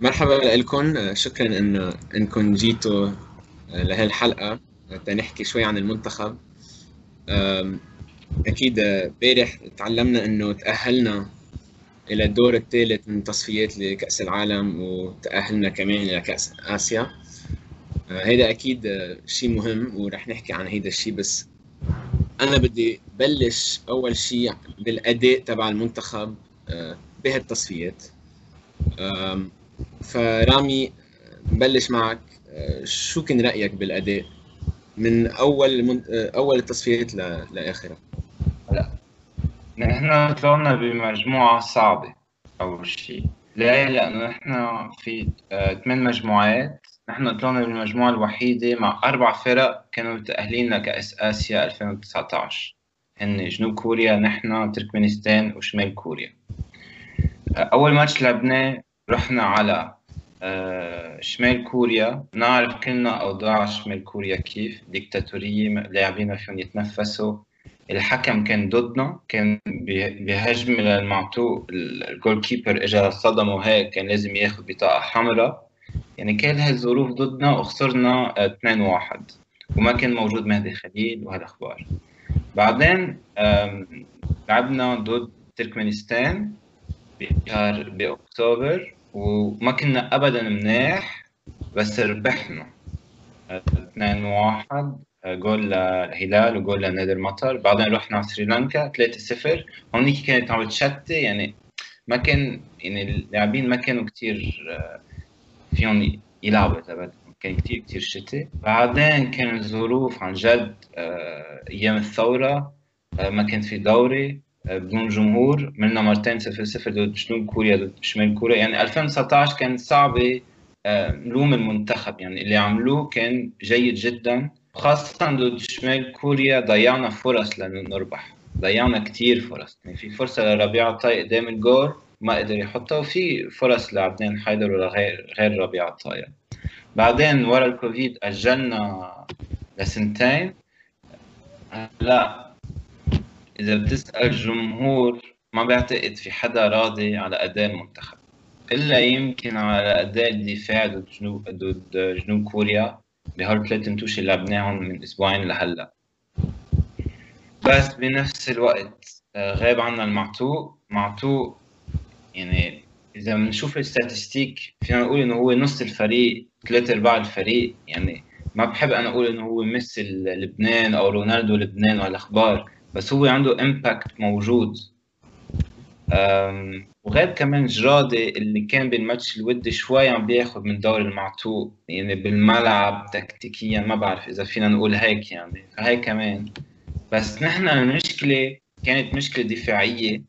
مرحبا لكم. شكرا إن إنكم جيتوا لهالحلقة. تنحكي شوي عن المنتخب. أكيد امبارح تعلمنا إنه تأهلنا إلى الدور الثالث من تصفيات لكأس العالم وتأهلنا كمان إلى كأس آسيا. هيدا أكيد شيء مهم ورح نحكي عن هيدا الشيء بس أنا بدي بلش أول شيء بالأداء تبع المنتخب بهالتصفيات. فرامي نبلش معك. شو كان رأيك بالأداء من أول من... أول التصفيات. لاخرها هلا نحن طلعنا بمجموعة صعبة أول شيء. ليه؟ لأنه نحن في ثمان مجموعات. نحن طلعنا بالمجموعة الوحيدة مع أربع فرق كانوا متاهلين لكاس آسيا 2019 هن جنوب كوريا نحن تركمانستان وشمال كوريا. أول ماتش لعبناه رحنا على آه، شمال كوريا. نعرف كلنا أوضاع شمال كوريا كيف. ديكتاتورية لاعبين فيهم يتنفسوا. الحكم كان ضدنا كان بهجم للمعطوء. الجول كيبر اجى صدمه هيك كان لازم ياخذ بطاقة حمراء. يعني كل هالظروف ضدنا وخسرنا 2-1 وما كان موجود مهدي خليل وهالأخبار. بعدين لعبنا ضد تركمانستان بشهر بأكتوبر. وما كنا ابدا منيح بس ربحنا. 2 1 جول للهلال وجول لنادي المطر بعدين رحنا على سريلانكا 3 0 هونيك كانت عم تشتي يعني ما كان يعني اللاعبين ما كانوا كثير آه، فيهم يلعبوا تبعت كان كثير كثير شتي. بعدين كان الظروف عن جد آه، أيام الثورة آه، ما كان في دوري. بدون جمهور ملنا مرتين 0 0 ضد جنوب كوريا ضد شمال كوريا يعني 2019 كانت صعبه نلوم المنتخب يعني اللي عملوه كان جيد جدا خاصة ضد شمال كوريا ضيعنا فرص لنربح ضيعنا كثير فرص يعني في فرصة لربيع الطاي قدام الجول ما قدر يحطها وفي فرص لعبدين حيدر ولا غير غير ربيع الطاي بعدين ورا الكوفيد أجلنا لسنتين لا إذا بتسأل الجمهور ما بعتقد في حدا راضي على أداء المنتخب. إلا يمكن على أداء الدفاع ضد جنوب ضد جنوب كوريا بهول ثلاث متوش اللي لعبناهم من أسبوعين لهلا. بس بنفس الوقت آه، غاب عنا المعتوق معتوق يعني إذا بنشوف ال statistics فينا نقول إنه هو نص الفريق ثلاثة أرباع الفريق. يعني ما بحب أنا أقول إنه هو ميسي لبنان أو رونالدو لبنان والأخبار بس هو عنده impact موجود. وغير كمان جرادي اللي كان بالماتش الودي شوي عم بياخذ من دور المعتوق يعني بالملعب تكتيكيا ما بعرف إذا فينا نقول هيك يعني فهي كمان. بس نحن المشكلة كانت مشكلة دفاعية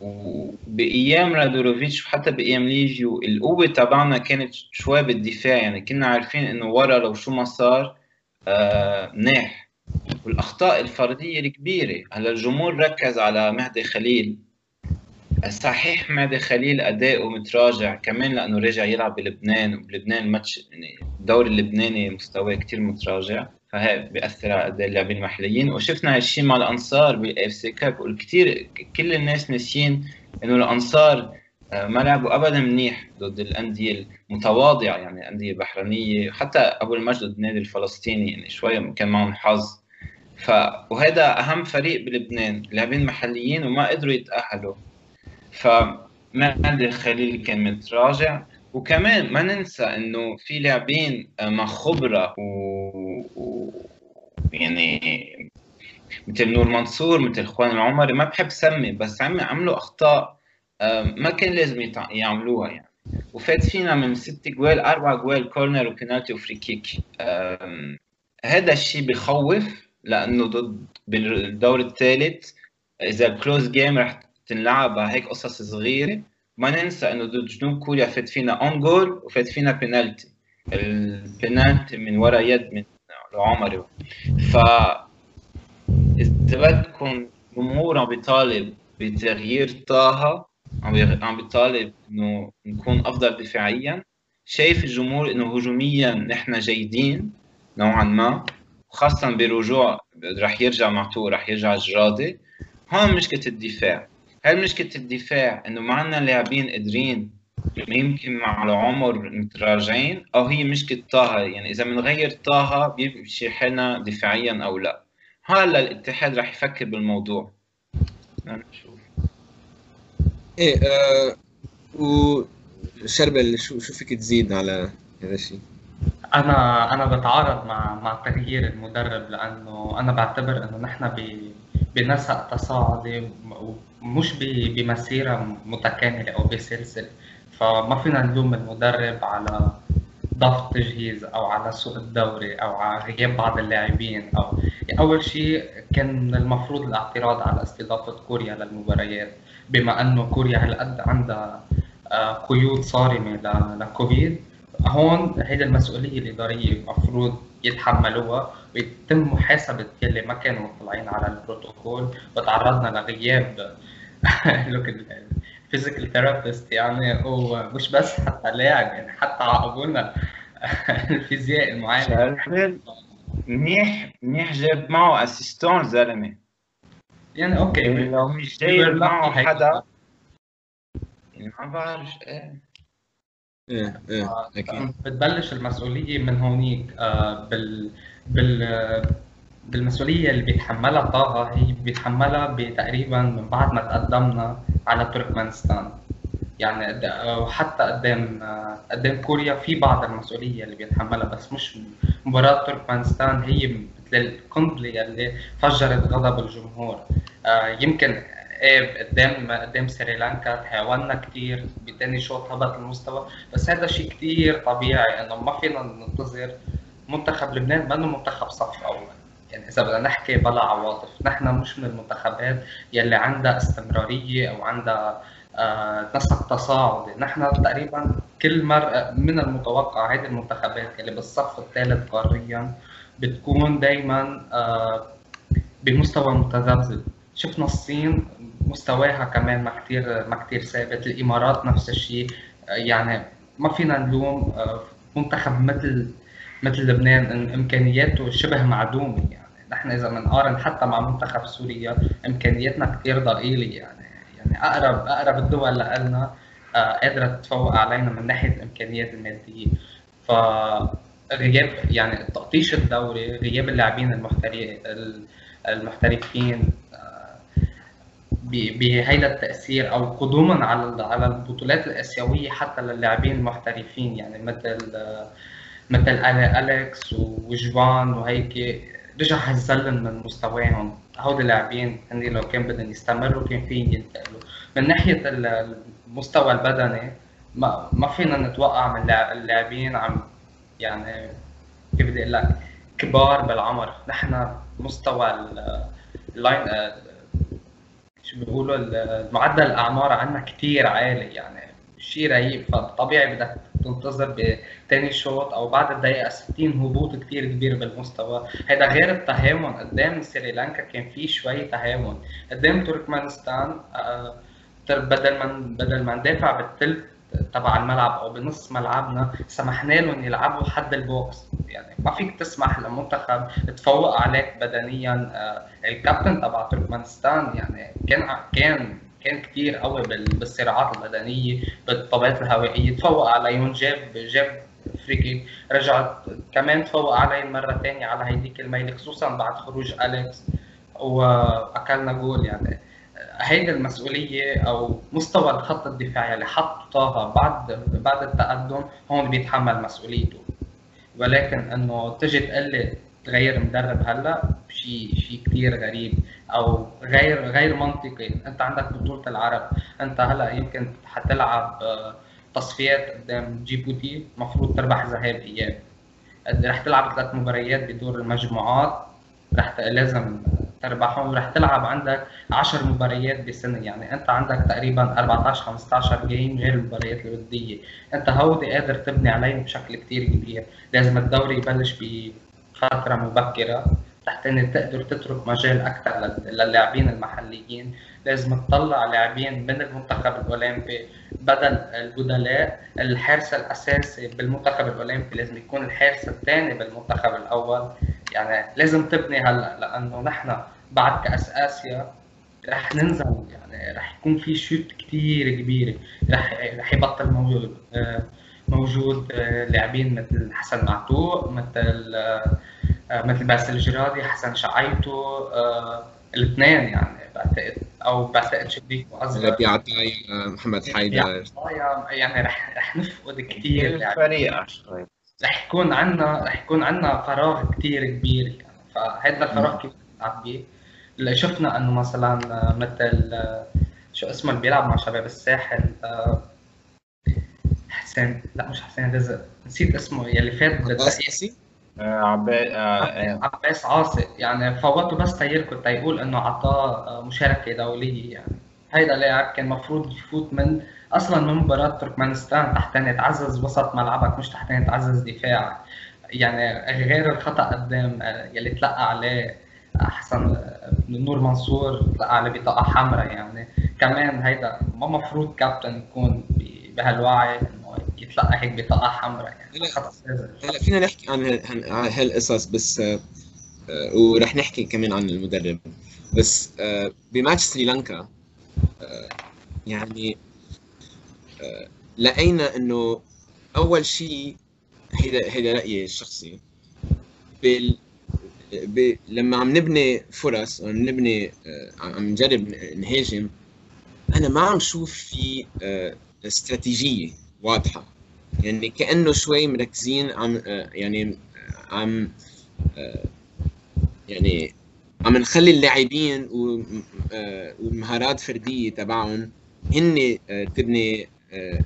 وبأيام رادوروفيتش وحتى بأيام ليجيو القوة تبعنا كانت شوي بالدفاع يعني كنا عارفين إنه ورا لو شو ما صار آه منيح والأخطاء الفردية الكبيرة. هلأ الجمهور ركز على مهدي خليل. صحيح مهدي خليل اداؤه متراجع كمان لأنه رجع يلعب بلبنان وبلبنان يعني الدوري اللبناني مستواه كثير متراجع فهي بيأثر على أداء اللاعبين المحليين. وشفنا هالشيء مع الأنصار بالاف سي كاب والكثير كل الناس ناسيين إنه الأنصار آه، ما لعبوا ابدا منيح ضد الأندية المتواضعة يعني الأندية البحرينية حتى ابو المجد ضد النادي الفلسطيني يعني شوية كان معهم حظ. ف وهذا أهم فريق بلبنان لاعبين محليين وما قدروا يتأهلوا. فمهدي خليل كان متراجع. وكمان ما ننسى إنه في لاعبين مع خبرة و... و... يعني مثل نور منصور مثل جوان العمري ما بحب سمي بس عم عملوا أخطاء ما كان لازم يعملوها يعني. وفات فينا من ست جوال أربع جوال corner و penalty و free kick هذا الشيء بخوف لأنه ضد بالدور الثالث إذا ال close game رح تنلعب هيك قصص صغيرة. ما ننسى إنه ضد جنوب كوريا فات فينا own goal وفات فينا بينالتي البينالتي من ورا يد من عمري ف إذا بدكم جمهور عم بيطالب بتغيير طه عم بيطالب إنه نكون أفضل دفاعيا. شايف الجمهور إنه هجوميا نحن جيدين نوعا ما وخاصة برجوع رح يرجع معتوق رح يرجع جرادي. هون مشكلة الدفاع. هل مشكلة الدفاع إنه ما عندنا لاعبين قادرين يمكن مع العمر متراجعين؟ أو هي مشكلة طه يعني إذا بنغير طه بيمشي حالنا دفاعيا أو لا. هلا الاتحاد رح يفكر بالموضوع. نشوف إيه آه وشربل شو شو فيك تزيد على هذا الشيء؟ أنا أنا بتعارض مع مع تغيير المدرب لأنه أنا بعتبر إنه نحن بنسق تصاعدي ومش بمسيرة متكاملة أو بسلسلة فما فينا نلوم المدرب على ضعف التجهيز أو على سوء الدوري أو على غياب بعض اللاعبين أو أول شيء كان المفروض الاعتراض على استضافة كوريا للمباريات بما أنه كوريا هالقد عندها آه، قيود صارمة لكوفيد هون هيدي المسؤولية الاداريه المفروض يتحملوها ويتم محاسبة يلي ما كانوا مطلعين على البروتوكول وتعرضنا لغياب. الفيزيكال ثيرابيست يعني ومش بس حتى لاعب يعني حتى عقبونا الفيزياء المعالج منيح منيح جاب معه اسيستون زلمة. يعني أوكي. يعني لو مش جايب معه حدا. يعني ما بعرف إيه. إيه إيه أكيد. بتبلش المسؤولية من هونيك آه بال بال بالمسؤولية اللي بيتحملها طه هي بيتحملها تقريبا من بعد ما تقدمنا على تركمانستان. يعني وحتى قدام قدام كوريا في بعض المسؤولية اللي بيتحملها بس مش مباراة تركمانستان هي مثل القنبلة اللي فجرت غضب الجمهور. آه، يمكن إيه قدام قدام سريلانكا تهاونا كثير بثاني شوط هبط المستوى بس هذا شيء كثير طبيعي إنه ما فينا ننتظر منتخب لبنان ما منتخب صف أول. يعني إذا بدنا نحكي بلا عواطف نحن مش من المنتخبات يلي عندها استمرارية أو عندها آه نسق تصاعدي. نحن تقريبا كل مرة من المتوقع هذه المنتخبات اللي بالصف الثالث قاريا بتكون دائما آه بمستوى متذبذب شفنا الصين مستواها كمان ما كثير ما كثير ثابت. الإمارات نفس الشيء. يعني ما فينا نلوم آه، منتخب مثل مثل لبنان إمكانياته شبه معدومة. يعني نحن إذا بنقارن حتى مع منتخب سوريا إمكانياتنا كثير ضئيلة. يعني يعني أقرب أقرب الدول لنا آه، قادرة تتفوق علينا من ناحية الإمكانيات المادية. ف غياب يعني تقطيش الدوري غياب اللاعبين المحترفين آه، بهيدا التأثير أو قدوما على على البطولات الآسيوية حتى للاعبين المحترفين. يعني مثل مثل أليكس وجوان وهيك رجع هيزلن من مستواهم. هودي اللاعبين هن لو كان بدهم يستمروا كان فيهم ينتقلوا. من ناحية المستوى البدني ما ما فينا نتوقع من اللاعبين عم يعني كيف بدي أقول لك كبار بالعمر. نحن مستوى اللاين شو بيقولوا معدل الأعمار عندنا كثير عالي. يعني شيء رهيب. فطبيعي بدك تنتظر بثاني شوط أو بعد الدقيقة 60 هبوط كثير كبير بالمستوى. هذا غير التهاون. قدام سريلانكا كان في شوي تهاون. قدام تركمانستان آه، بدل ما بدل ما ندافع بالثلث تبع الملعب أو بنص ملعبنا سمحنا لهم يلعبوا حد ال box. يعني ما فيك تسمح لمنتخب تفوق عليك بدنيا. آه، الكابتن تبع تركمانستان يعني كان كان كان كثير قوي بالصراعات البدنية بالطابات الهوائية. تفوق عليهم جاب جاب free kick. رجعت كمان تفوق علي مرة ثانية على هيديك الميله خصوصا بعد خروج أليكس. وأكلنا جول يعني. هيدي المسؤولية أو مستوى الخط الدفاعي اللي حط طه بعد بعد التقدم هون بيتحمل مسؤوليته. ولكن إنه تجي تقول لي تغير مدرب هلأ شيء شيء كثير غريب أو غير غير منطقي. أنت عندك بطولة العرب. أنت هلأ يمكن حتلعب آه، تصفيات قدام جيبوتي المفروض تربح ذهاب إياب. رح تلعب ثلاث مباريات بدور المجموعات. رح لازم تربحهم ورح تلعب عندك 10 مباريات بسنه يعني أنت عندك تقريبا 14 15 جيم غير المباريات الودية. أنت هودي قادر تبني عليهم بشكل كثير كبير. لازم الدوري يبلش بفتره مبكرة. لحتى تقدر تترك مجال أكثر للاعبين المحليين. لازم تطلع لاعبين من المنتخب الأولمبي بدل البدلاء الحارس الأساسي بالمنتخب الأولمبي لازم يكون الحارس الثاني بالمنتخب الأول. يعني لازم تبني هلأ لأنه نحن بعد كأس آسيا رح ننزل يعني رح يكون في شوت كتير كبيره رح رح يبطل موجود آه، موجود آه، لاعبين مثل حسن معتوق مثل آه، مثل باسل الجرادي حسن شعيتو الاثنين يعني بعتقد أو بعتقد شبيك وأصغر. ربيع عطايا محمد حيدر. يعني رح رح نفقد كثير الفريق. رح يكون عندنا رح يكون عندنا فراغ كثير كبير يعني. فهذا الفراغ كيف نعبيه اللي شفنا إنه مثلا مثل شو اسمه اللي بيلعب مع شباب الساحل حسين لا مش حسين رزق. نسيت اسمه يلي فات بالتأسيسي عباس عاصي. يعني فوته بس تيركو تيقول إنه اعطاه مشاركة دولية. يعني هيدا لاعب كان المفروض يفوت من أصلا من مباراة تركمانستان تحت يتعزز وسط ملعبك مش تحت يتعزز دفاع يعني غير الخطأ قدام يلي تلقى عليه حسن نور منصور تلقى عليه بطاقة حمراء. يعني كمان هيدا ما مفروض كابتن يكون بهالوعي. يتلقى هيك بطاقة حمراء يعني. هلا فينا نحكي عن هالقصص بس آه، ورح نحكي كمان عن المدرب. بس آه، بماتش سريلانكا آه، يعني لقينا إنه أول شيء هيدا هيدا رأيي الشخصي. بال ب... لما عم نبني فرص عم نبني عم نجرب نهاجم أنا ما عم شوف في استراتيجية. واضحة. يعني كأنه شوي مركزين عم يعني عم يعني عم نخلي اللاعبين والمهارات الفرديه تبعهم هن تبني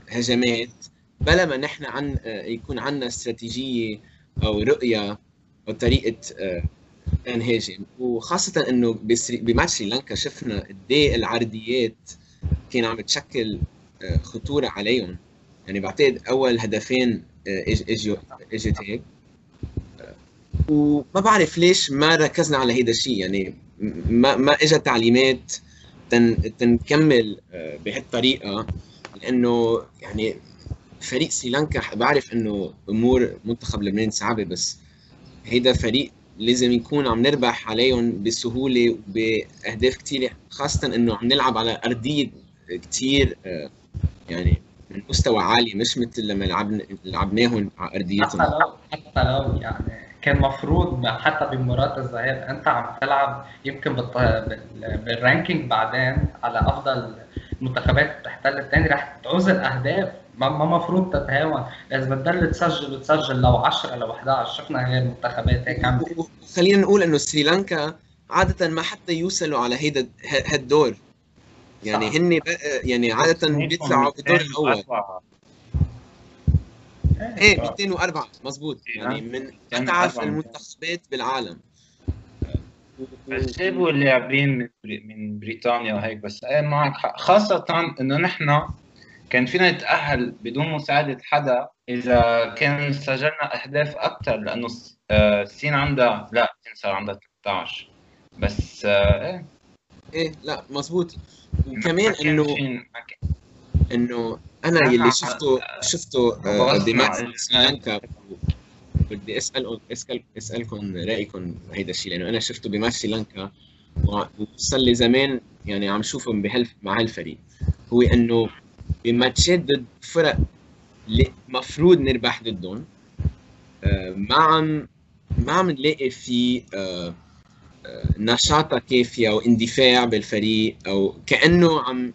هجمات. بلا ما نحن عن يكون عندنا استراتيجية أو رؤية أو طريقة نهاجم وخاصة إنه بماتش سريلانكا شفنا قد إيه العرضيات كان عم تشكل خطورة عليهم. يعني بعتقد اول هدفين اجوا اجت هيك وما بعرف ليش ما ركزنا على هيدا الشيء. يعني ما ما اجى تعليمات تن تنكمل آه، بهالطريقة لأنه يعني فريق سريلانكا بعرف إنه أمور منتخب لبنان صعبة بس هيدا فريق لازم يكون عم نربح عليهم بسهولة وبأهداف كثيره خاصة إنه عم نلعب على أرضية كثير آه، يعني من مستوى عالي مش مثل لما لعبنا لعبناهم على أرضيتهم. حتى لو حتى لو يعني كان مفروض حتى بمباراه الذهاب أنت عم تلعب يمكن بالرانكينج بعدين على أفضل المنتخبات بتحتل الثاني رح تعوز الأهداف. ما مفروض تتهاون. إذا بتضل تسجل وتسجل لو 10 لو 11 شفنا غير منتخبات هيك عم خلينا نقول إنه سريلانكا عادة ما حتى يوصلوا على هيدا هالدور يعني صح. هن يعني عادة بيطلعوا بالدور الأول. إيه 204 مزبوط يعني من اتعس المنتخبات بالعالم. بس جابوا اللاعبين من من بريطانيا وهيك بس إيه معك حق. خاصة إنه نحن كان فينا نتأهل بدون مساعدة حدا إذا كان سجلنا أهداف أكثر لأنه الصين عندها لا الصين صار عندها 13 بس إيه. إيه لا مزبوط وكمان إنه إنه أنا يلي شفته شفته آه، بماتش سريلانكا بدي اسال اسال أسألكم رأيكم بهيدا الشيء لأنه أنا شفته بماتش سريلانكا وصار لي زمان يعني عم شوفه بهال مع هالفريق. هو إنه بماتشات ضد فرق اللي المفروض نربح ضدهم آه، ما عم ما عم نلاقي في آه، نشاطة كافية واندفاع بالفريق أو كأنه عم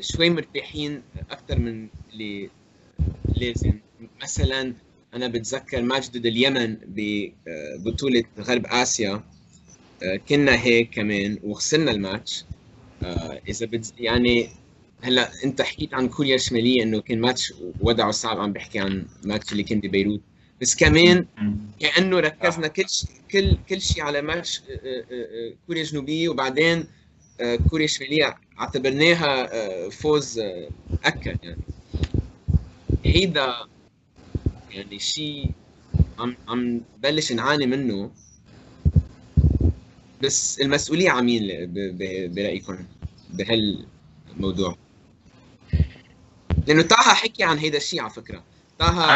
شوي مرتاحين أكثر من اللي لازم. مثلا أنا بتذكر ماتش ضد اليمن ببطولة غرب آسيا كنا هيك كمان وخسرنا الماتش. إذا بت يعني هلأ أنت حكيت عن كوريا الشمالية إنه كان ماتش وضعه صعب عم بحكي عن ماتش اللي كان ببيروت. بس كمان كأنه ركزنا كل شيء كل كل شيء على ماتش آه، آه، آه، كوريا الجنوبيه وبعدين كوريا الشمالية. اعتبرناها فوز اكد يعني. هيدا يعني شيء عم عم بلش نعاني منه. بس المسؤولية على مين برأيكم بهالموضوع. لأنه طه حكي عن هيدا الشيء على فكرة.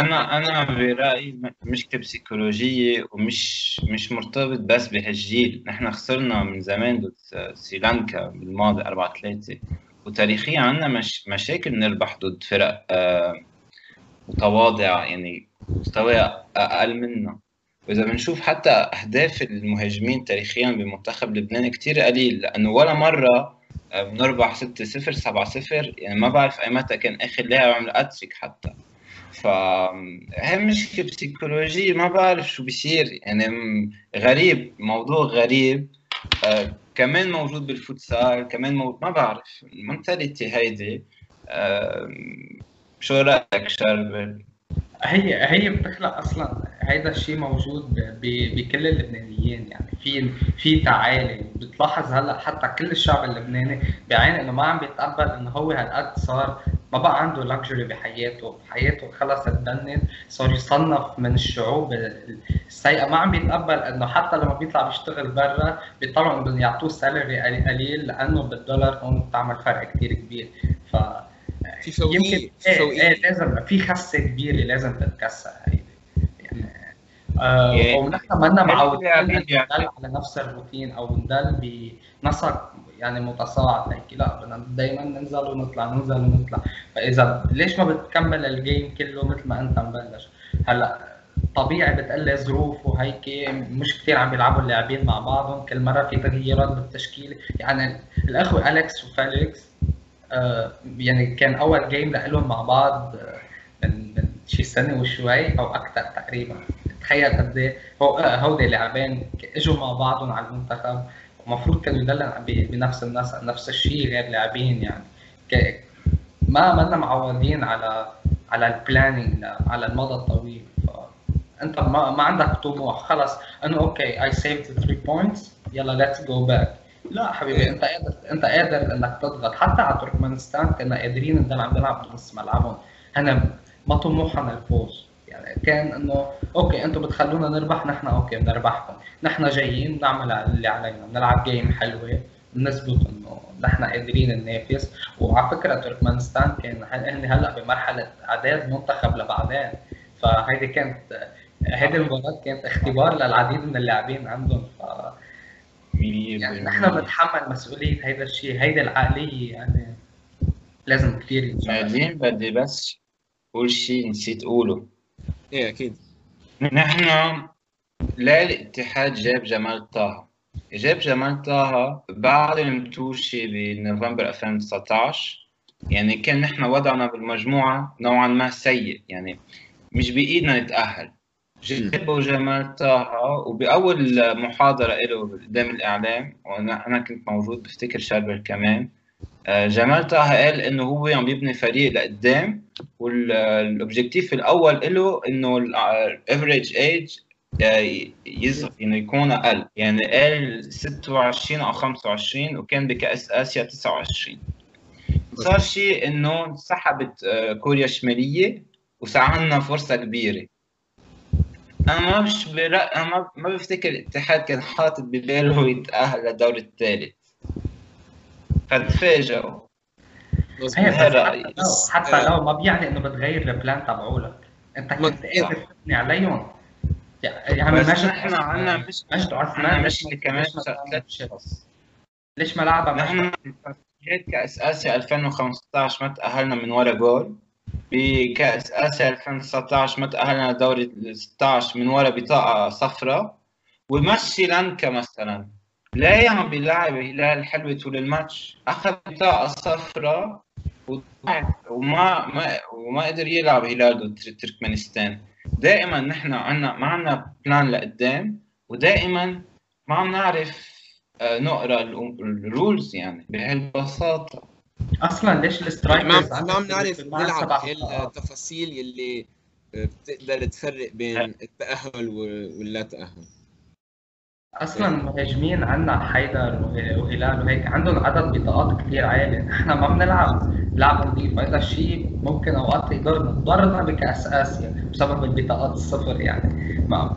أنا أنا برأيي مشكله بسيكولوجيه ومش مش مرتبط بس بهالجيل. نحن خسرنا من زمان ضد سريلانكا بالماضي 4 3 وتاريخيا عندنا مش مشاكل نربح ضد فرق آه، متواضعة يعني مستواها أقل منا. وإذا بنشوف حتى أهداف المهاجمين تاريخيا بمنتخب لبنان كتير قليل لأنه ولا مرة آه، بنربح 6 0 7 0 يعني ما بعرف أي متى كان آخر لاعب عمل اتريك حتى. فهي مشكلة بسيكولوجية ما بعرف شو بيصير. يعني غريب موضوع غريب. آه كمان موجود بالفوتسال كمان موجود ما بعرف. المنتاليتي هيدي آه شو رأيك شربل؟ هي هي بتخلق أصلا هيدا الشيء موجود بكل اللبنانيين. يعني في في تعالي. بتلاحظ هلأ حتى كل الشعب اللبناني بيعاني إنه ما عم بيتقبل إنه هو هالقد صار ما بقى عنده لكجري بحياته. حياته خلص اتبنت صار يصنف من الشعوب السيئة. ما عم بيتقبل إنه حتى لما بيطلع بيشتغل برا بيطلعوا إنه يعطوه سالري قليل لأنه بالدولار هون بتعمل فرق كثير كبير. ف في فوقيه يمكن في إيه, فوقيه. إيه لازم في خسة كبيرة لازم تتكسر. هيدي يعني آه يعني ونحن منا معودين يعني- على نفس الروتين أو نضل بنسق يعني متصاعد. هيك. لا بدنا دائما ننزل ونطلع ننزل ونطلع. فإذا ليش ما بتكمل الجيم كله مثل ما أنت مبلش؟ هلأ طبيعي بتقلي ظروف وهيك. مش كثير عم بيلعبوا اللاعبين مع بعضهم. كل مرة في تغييرات بالتشكيله يعني الأخوة أليكس وفيليكس آه، يعني كان أول game لهم مع بعض آه، من من شي سنة وشوي أو أكثر تقريبا. تخيل قد إيه آه، هودي لاعبين إجوا مع بعضهم على المنتخب. ومفروض كانوا يلعبوا ب- بنفس النفس نفس الشيء غير لاعبين يعني. ما منا معودين على على ال planning على المدى الطويل. فانت ما ما عندك طموح. خلص انه okay I saved 3 points يلا let's go back لا حبيبي انت قادر انت قادر إنك تضغط. حتى على تركمانستان كنا قادرين نضل عم نلعب بنص ملعبهم. هنا ما طموحنا الفوز يعني. كان إنه okay أنتم بتخلونا نربح نحن okay بنربحكم. نحن جايين نعمل اللي علينا بنلعب game حلوة بنثبت إنه نحن قادرين ننافس. وعلى فكرة تركمانستان كان هن هلأ بمرحلة أعداد منتخب لبعدين. فهيدي كانت هيدي المباراة كانت اختبار للعديد من اللاعبين عندهم. ف يعني نحن بنتحمل مسؤولية هيدا الشيء هيدي العقلية يعني لازم كثير بعدين بدي بس أقول شيء نسيت أقوله. إيه أكيد. نحن لا الاتحاد جاب جمال طه. جاب جمال طه بعد المتوشي بنوفمبر 2019 يعني كان نحن وضعنا بالمجموعة نوعا ما سيء. يعني مش بإيدنا نتأهل. جابوا جمال طه وبأول محاضرة له قدام الإعلام وأنا أنا كنت موجود بفتكر شربل كمان. جمال طه قال إنه هو عم يبني فريق لقدام وال objective الأول له إنه ال average age يصغر انه يكون أقل. يعني قال 26 أو 25 وكان بكأس آسيا 29 صار شيء إنه انسحبت آه، كوريا الشمالية وصار عندنا فرصة كبيرة. أنا ما مش برأ... ما بفتكر الاتحاد كان حاطط بباله يتأهل للدور الثالث. هي بس هذا حتى لو آه. لو ما بيعني إنه بتغير البلان تبعولك. أنت كنت قادر تبني عليهم؟ يعني بس مجد نحن عندنا مش مجد عثمان مشكله ما- كمان ليش ما لعبها ثلاث مشيت؟ قصص ليش ما لعبها مشيت؟ نحن كأس آسيا 2015 ما تأهلنا من ورا جول. بكأس آسيا 2019 ما تأهلنا لدوري ال 16 من ورا بطاقة صفراء. ومشي لانكا مثلا. لا عم بيلعب هلال الحلوة طول الماتش. أخذ بطاقة صفراء وما ما وما قدر يلعب هلال ضد تر- تركمانستان. دائما نحن عنا ما عنا بلان لقدام ودائما ما عم نعرف آه، نقرأ ال- ال rules يعني بهالبساطة. أصلا ليش ما ال strikers عم- ما عم نعرف نلعب؟ التفاصيل يلي بتقدر تفرق بين التأهل و- واللا تأهل. أصلا مهاجمين عندنا حيدر وه- وهلال وهيك عندهم عدد بطاقات كثير عالي نحن ما بنلعب لعب نظيف هذا الشيء ممكن أوقات يضرنا ضرنا بكأس آسيا بسبب البطاقات الصفر يعني. ما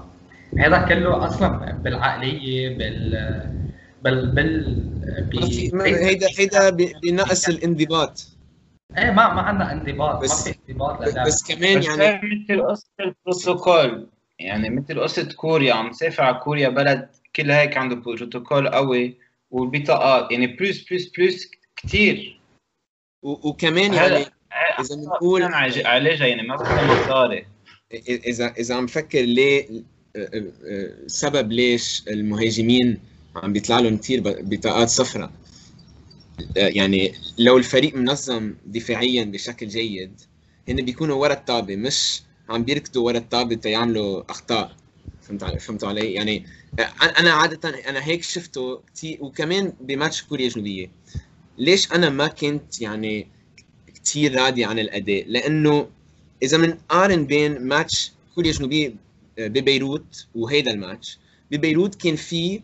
هذا كله أصلا بالعقلية بال بال بال هيدا هيدا بنقص الانضباط. إيه ما ما عندنا انضباط بس- ما في انضباط بس, للعبة بس كمان بس يعني مثل قصة البروتوكول. يعني مثل قصة كوريا عم تسافر على كوريا بلد كل هيك عنده بروتوكول قوي والبطاقات يعني بلوس بلوس بلوس كتير. و- وكمان يعني إذا بنقول علاجها يعني ما بدها مصاري اذا إذا عم فكر ليه سبب ليش المهاجمين عم بيطلع لهم كثير بطاقات صفراء. يعني لو الفريق منظم دفاعيا بشكل جيد هن بيكونوا ورا الطابة مش عم بيركضوا ورا الطابة تيعملوا أخطاء. فهمت علي فهمتوا علي؟ يعني أنا عادة أنا هيك شفته كثير وكمان بماتش كوريا الجنوبيه ليش أنا ما كنت يعني كثير راضي عن الأداء؟ لأنه إذا بنقارن بين ماتش كوريا الجنوبيه ببيروت وهيدا الماتش ببيروت كان في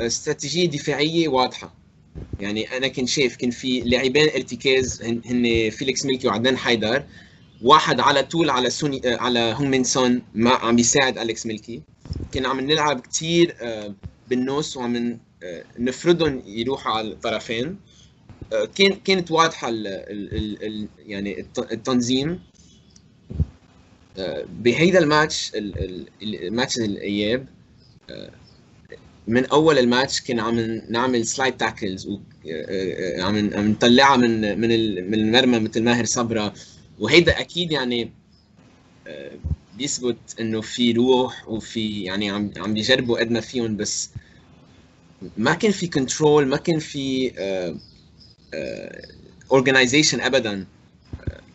استراتيجية دفاعية واضحة. يعني أنا كنت شايف كان في لاعبين إرتكاز هن فيليكس ملكي وعدنان حيدر واحد على طول على سوني على هيونغ مين سون ما عم بيساعد أليكس ملكي كنا عم نلعب كثير بالنص وعم نفرضهم يروحوا على الطرفين. كان كانت واضحة ال ال ال يعني التنظيم. بهيدا الماتش الماتش الإياب من أول الماتش كنا عم نعمل سلايد تاكلز وعم عم نطلعها من من من المرمى مثل ماهر صبرا. وهيدا أكيد يعني بيثبت إنه في روح وفي يعني عم عم بيجربوا قد ما فيهم بس ما كان في control ما كان في organization ابدا.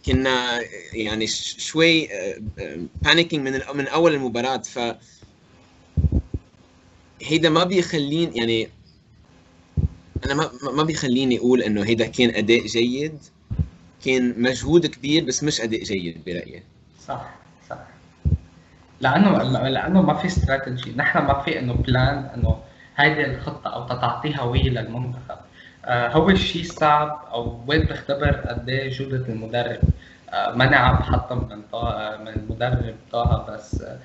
كنا يعني شوي panicking من من أول المباراة. ف هيدا ما بيخليني يعني أنا ما ما بيخليني أقول إنه هيدا كان أداء جيد كان مجهود كبير بس مش أداء جيد برأيي. صح. لأنه لأنه ما في استراتيجي نحن ما في إنه plan إنه هيدي الخطة أو تعطي هويه للمنتخب. آه هو الشيء صعب أو وين بختبر قد إيه جودة المدرب؟ آه ما عم بحطم من طه من المدرب طه بس آه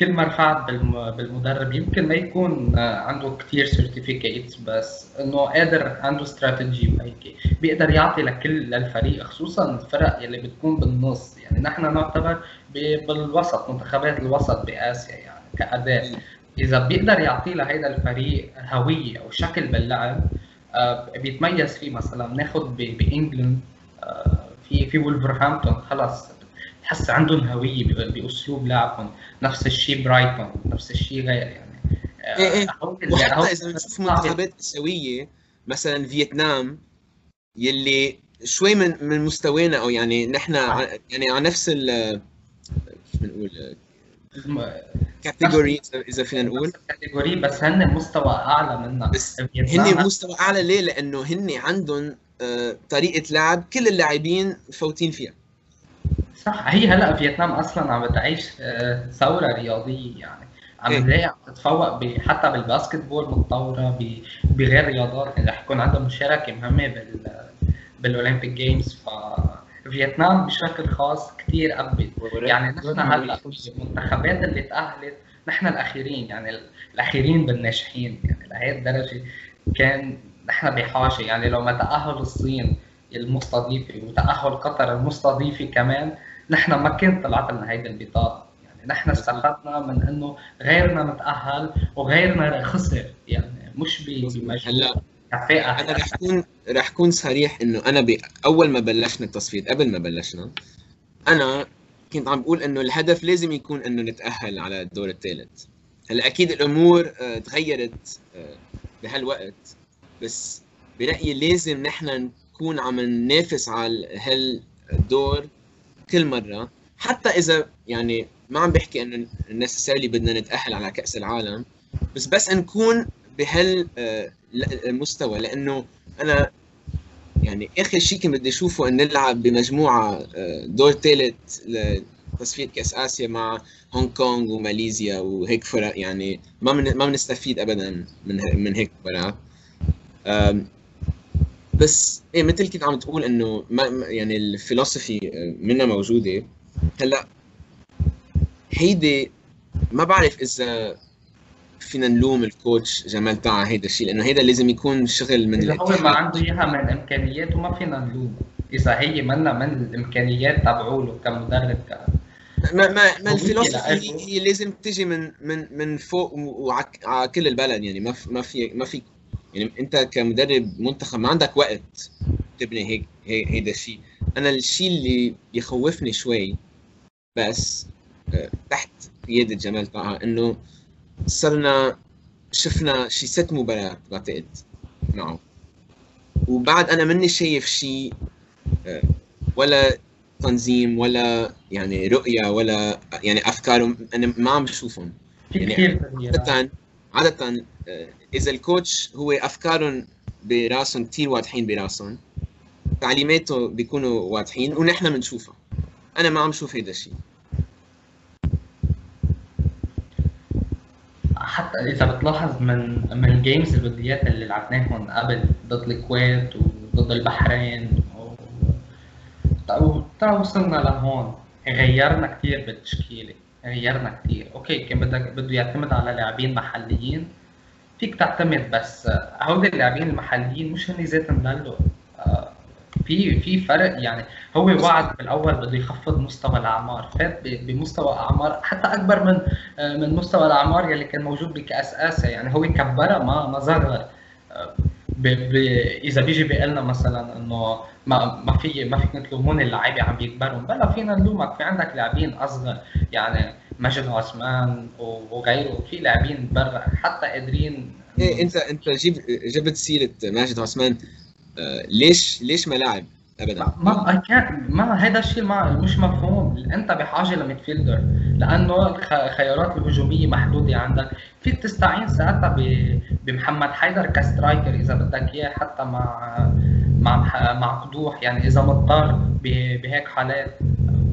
كل ما رفعت بالمدرب يمكن ما يكون عنده كثير certificates بس إنه قادر عنده استراتيجي وهيك بيقدر يعطي لكل للفريق خصوصا الفرق يلي بتكون بالنص. يعني نحن نعتبر بالوسط منتخبات الوسط بآسيا يعني كاداء إذا بيقدر يعطي لهيدا الفريق هوية أو شكل باللعب بيتميز فيه. مثلا ناخذ بإنجلند في في ولفرهامبتون خلص تحس عندهم هوية بأسلوب لعبهم. نفس الشيء برايتون نفس الشيء غير يعني. إيه إيه. وحتى إذا بنشوف منتخبات آسيوية مثلا فيتنام يلي شوي من من مستوانا أو يعني نحن يعني على نفس ال كيف بنقول category اذا فينا نقول. category بس هن مستوى أعلى منا بس هن مستوى أعلى ليه؟ لأنه هن عندهم طريقة لعب كل اللاعبين مفوتين فيها. صح. هي هلا فيتنام أصلا عم بتعيش ثورة رياضية يعني. عم نلاقي عم تتفوق حتى بال basketball متطوره بغير رياضات. رح يكون عندها مشاركه مهمة بال بال Olympic Games. ف فيتنام بشكل خاص كثير قبل يعني نحن هلا المنتخبات اللي تأهلت نحن الأخيرين. يعني الأخيرين بالناجحين. يعني لهي الدرجة كان نحن بحاجة. يعني لو ما تأهل الصين المستضيفة وتأهل قطر المستضيفة كمان نحن ما كنت طلعت لنا هيدي البطاقة. يعني نحن استفدنا من إنه غيرنا متأهل وغيرنا خسر. يعني مش هلا أنا رح اكون رح اكون صريح إنه أنا باول ما بلشنا التصفيات قبل ما بلشنا أنا كنت عم بقول إنه الهدف لازم يكون إنه نتأهل على الدور الثالث. هلا أكيد الأمور تغيرت بهالوقت بس برأيي لازم نحن نكون عم ننافس على هالدور كل مرة. حتى إذا يعني ما عم بحكي إنه نسيسيرلي بدنا نتأهل على كأس العالم بس بس نكون بهالمستوى لأنه أنا يعني آخر شيء كنت بدي أشوفه ان نلعب بمجموعة دور ثالث لتصفية كأس آسيا مع هونغ كونغ وماليزيا وهيك فرق. يعني ما من ما بنستفيد ابدا من من هيك فرق. بس إيه مثل كنت عم تقول إنه ما يعني الفلسفي منا موجودة. هلأ هيدي ما بعرف إذا فينا نلوم الكوتش جمال طاعة هيدا الشيء لأنه هيدا لازم يكون شغل من إذا هو ما عنده إياها من امكانياته ما فينا نلومه إذا هي منا من الإمكانيات تبعوله كمدرب ك... ما ما ما الفلسفة هي, هي لازم تجي من من من فوق وعلى كل البلد يعني ما في ما في ما في يعني انت كمدرب منتخب ما عندك وقت تبني هيك هي- هيدا الشيء. أنا الشيء اللي بيخوفني شوي بس آه، تحت قيادة جمال طه إنه صرنا شفنا شي ست مباريات بعتقد معه. وبعد أنا مني شايف شيء آه، ولا تنظيم ولا يعني رؤية ولا يعني افكار أنا ما عم بشوفهم. يعني عادة عادة آه، إذا الكوتش هو أفكارهم براسهم كتير واضحين براسهم. تعليماته بيكونوا واضحين ونحن بنشوفها أنا ما عم شوف هيدا الشيء حتى إذا بتلاحظ من من الجيمز الوديات اللي لعبناهم قبل ضد الكويت وضد البحرين و... و... تا وصلنا لهون غيرنا كثير بالتشكيلة غيرنا كثير أوكي كان بدك بده يعتمد على لاعبين محليين فيك تعتمد بس هول اللاعبين المحليين مش هن ذاتهم دلوا آه، في في فرق يعني هو وعد بالأول بده يخفض مستوى الأعمار فات بمستوى أعمار حتى أكبر من آه، من مستوى الأعمار يلي كان موجود بكأس آسيا. يعني هو كبرها ما ما صغر آه،. إذا بيجي بيقول لنا مثلا إنه ما ما في ما فيك تلومون اللعيبة عم بيكبروا بلا فينا نلومك في عندك لاعبين أصغر. يعني مجد عثمان وغيره في لاعبين برا حتى قادرين إيه أنت أنت جيب جبت سيرة ماجد عثمان آه، ليش ليش ما لعب أبدا؟ ما ما هذا الشيء ما مش مفهوم. أنت بحاجة لميدفيلدر لأنه الخيارات الهجومية محدودة عندك. فيك تستعين ساعتها بمحمد حيدر كسترايكر إذا بدك إياه حتى مع مع مع قدوح يعني إذا مضطر بهيك حالات.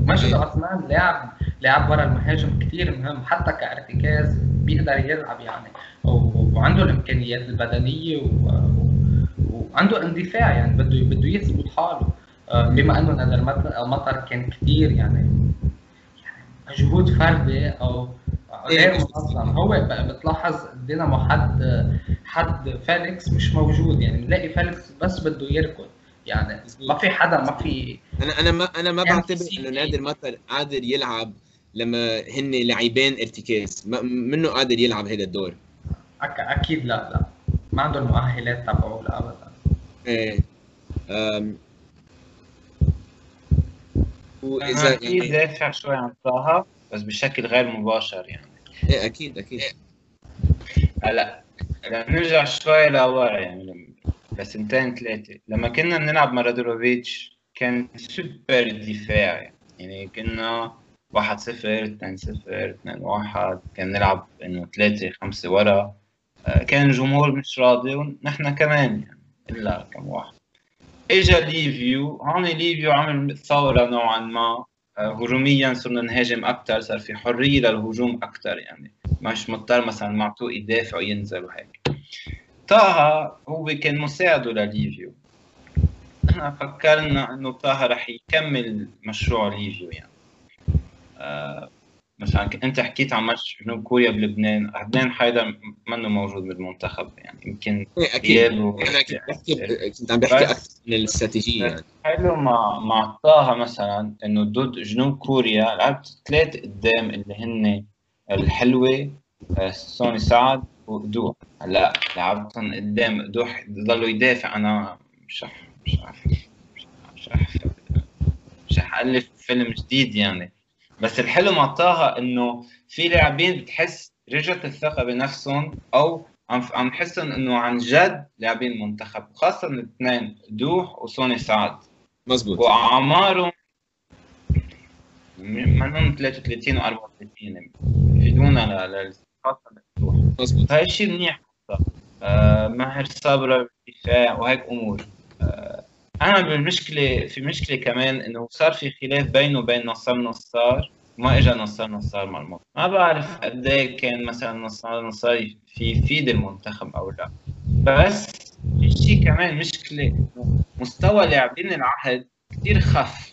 مجد عثمان لاعب لاعب ورا المهاجم كثير مهم حتى كارتكاز بيقدر يلعب يعني. وعنده الإمكانيات البدنية و- وعنده اندفاع يعني بده بده يثبت حاله. آه، بما إنه نادر المطر كان كثير يعني. يعني مجهود فردي أو غير منظم. هو بتلاحظ دينامو حد حد فيليكس مش موجود يعني. بنلاقي فيليكس بس بده يركض. يعني ما في حدا ما في أنا أنا ما أنا ما يعني بعتبر سي- نادر مطر قادر يلعب لما هن لاعبين ارتكاز. ما- منه قادر يلعب هذا الدور. أك... أكيد لا لا. ما عنده المؤهلات تبعه لا ابدا. إيه. أم. واذا إذا في يعني دافع شوي عن طه بس بشكل غير مباشر يعني. إيه أكيد أكيد. هلا بدنا نرجع شوي لورا يعني. لسنتين ثلاثة لما كنا بنلعب مع كان سوبر دفاع يعني كنا 1 0 2 0 2 1 كان نلعب إنه 3 5 ورا. آه، كان الجمهور مش راضي ونحن كمان يعني إلا كم واحد. إجا ليفيو. هون ليفيو عمل ثورة نوعا ما. آه، هجوميا صرنا نهاجم أكثر صار في حرية للهجوم أكثر يعني مش مضطر مثلا معطوه يدافع وينزل وهيك. طه هو كان مساعده لليفيو إحنا فكرنا إنه طه رح يكمل مشروع ليفيو يعني. آه مثلا أنت حكيت عن ماتش جنوب كوريا بلبنان لبنان حيدر منه موجود بالمنتخب يعني. يمكن إيه أكيد. أنا كنت بحكي كنت عم بحكي أكثر من الاستراتيجية يعني. حلو مع مع طه مثلا إنه ضد جنوب كوريا لعبت ثلاث قدام اللي هن الحلوة آه، سوني سعد ودوح هلا لعبتهم قدام. دوح ضلوا يدافع. أنا مش رح مش رح مش رح مش رح ألف فيلم جديد يعني. بس الحلو مع طه إنه في لاعبين بتحس رجعت الثقة بنفسهم أو عم عم تحسهم إنه عن جد لاعبين منتخب خاصة الاثنين دوح وسوني سعد. مزبوط وأعمارهم منهم 33 و 34 بيفيدونا ل خاصه فهي الشيء منيح آه ماهر صبرا بالدفاع وهيك امور. آه أنا بالمشكلة في مشكله كمان انه صار في خلاف بينه وبين نصار نصار ما اجى نصار نصار مع المنتخب ما بعرف قد كان مثلا نصار نصار في يفيد المنتخب أو لا بس في شيء كمان مشكله مستوى لاعبين العهد كثير خف.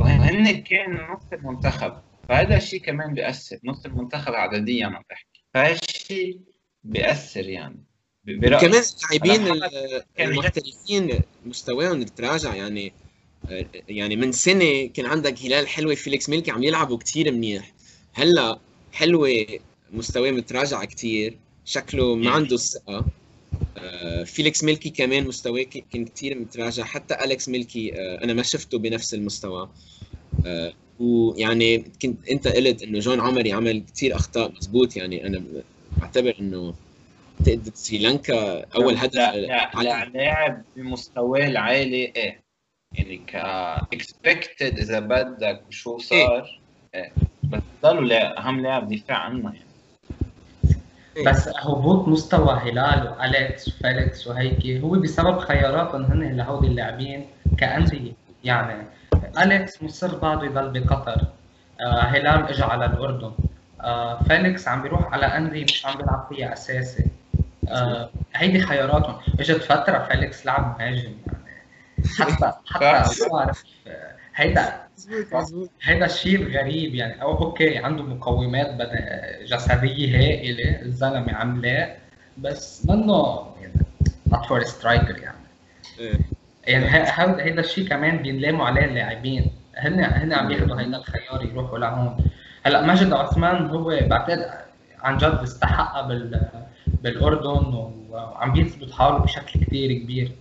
وهن كانوا نص المنتخب فهذا الشيء كمان بيأثر. نص المنتخب عدديا عم بحكي. فهذا الشيء بيأثر يعني. برأيي. كمان اللاعبين المحترفين مستواهم تراجع يعني آه، يعني من سنة كان عندك هلال حلوة فيليكس ملكي عم يلعبوا كثير منيح. هلأ حلوة مستواه متراجع كثير شكله ما عنده الثقه آه، فيليكس ملكي كمان مستواه كان كثير متراجع. حتى أليكس ملكي آه، أنا ما شفته بنفس المستوى. ويعني كنت انت قلت إنه جوان عمري عمل كثير أخطاء مزبوط. يعني أنا بعتبر إنه ضد سريلانكا أول هدف لا لا, لا لاعب بمستواه العالي إيه يعني ك expected إذا بدك وشو صار إيه, إيه. بس ضلوا أهم لاعب دفاع عنا يعني. إيه. بس هبوط مستوى هلال وأليكس وفيليكس وهيك هو بسبب خياراتهم هن لهودي اللاعبين كأندية. يعني أليكس مصر بعده يضل بقطر آه هلال اجى على الأردن. آه فيليكس عم بيروح على انديه مش عم بيلعب فيها أساسي. آه هيدي خياراتهم. إجت فترة فيليكس لعب مهاجم يعني حتى حتى بعرف هيدا هيدا الشيء الغريب يعني. أو okay عنده مقومات جسدية هائلة الزلمة عملاق بس منه يعني not for striker يعني. إيه. يعني هذا هيدا الشيء كمان بينلاموا عليه اللاعبين؟ هن هن عم ياخذوا هيدا الخيار يروحوا لهون. هلا ماجد عثمان هو بعتقد عن جد استحقها بال بالأردن وعم بيثبت حاله بشكل كثير كبير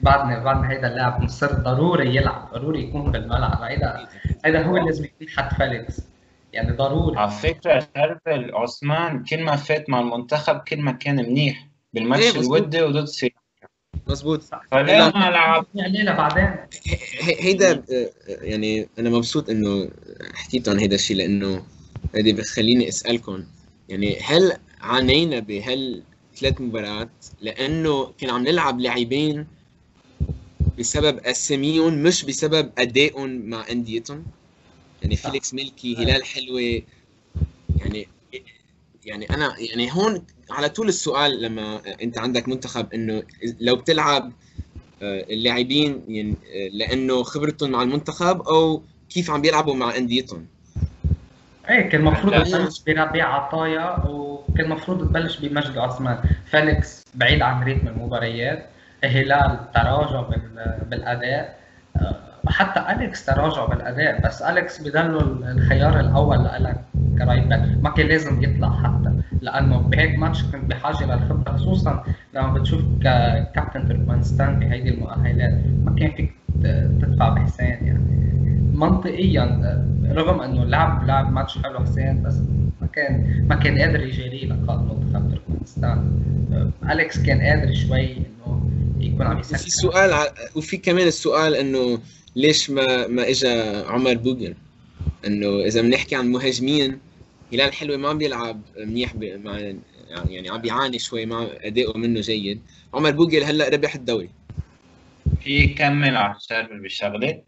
بعدنا بعدنا هيدا اللاعب مصر. ضروري يلعب ضروري يكون بالملعب. هيدا هيدا هو اللي لازم يكون حد فيليكس يعني ضروري. على فكرة شربل عثمان كل ما فات مع المنتخب كل ما كان منيح. بالماتش إيه الودي وضد سوريا لعب يعني بعدين. هيدا يعني أنا مبسوط إنه حكيتوا عن هيدا الشيء لأنه هيدي بخليني أسألكم يعني هل عانينا بهال ثلاث مباريات؟ لأنه كان عم نلعب لاعبين بسبب أساميهم مش بسبب أدائهم مع أنديتهم. يعني فيليكس ميلكي هلال حلوة. يعني يعني أنا يعني هون على طول السؤال لما انت عندك منتخب انه لو بتلعب آه، اللاعبين يعني آه، لأنه خبرتهم مع المنتخب أو كيف عم بيلعبوا مع أنديتهم. إيه كان المفروض تبلش بربيع عطايا وكان المفروض تبلش بمجد عثمان. فيليكس بعيد عن ريتم المباريات هلال تراجع بالأداء. آه، حتى أليكس تراجع بالأداء بس أليكس بضل الخيار الأول لك ك right back ما كان لازم يطلع حتى لأنه بهيك ماتش كنت بحاجة للخبره خصوصا لما بتشوف كابتن تركمانستان بهيدي المؤهلات. ما كان فيك تدفع بحسين يعني. منطقيا رغم إنه لعب لعب ماتش حلو حسين بس ما كان ما كان قادر يجاريه لقائد منتخب تركمانستان. أليكس كان قادر شوي إنه يكون عم يسكر وفي سؤال وفي كمان السؤال إنه ليش ما ما اجى عمر بوجر إنه إذا بنحكي عن مهاجمين هلال حلوة ما عم بيلعب منيح مع يعني عم بيعاني شوي ما أداؤه منه جيد عمر بوجل هلأ ربح الدوري. في كمل على الشرب بالشغله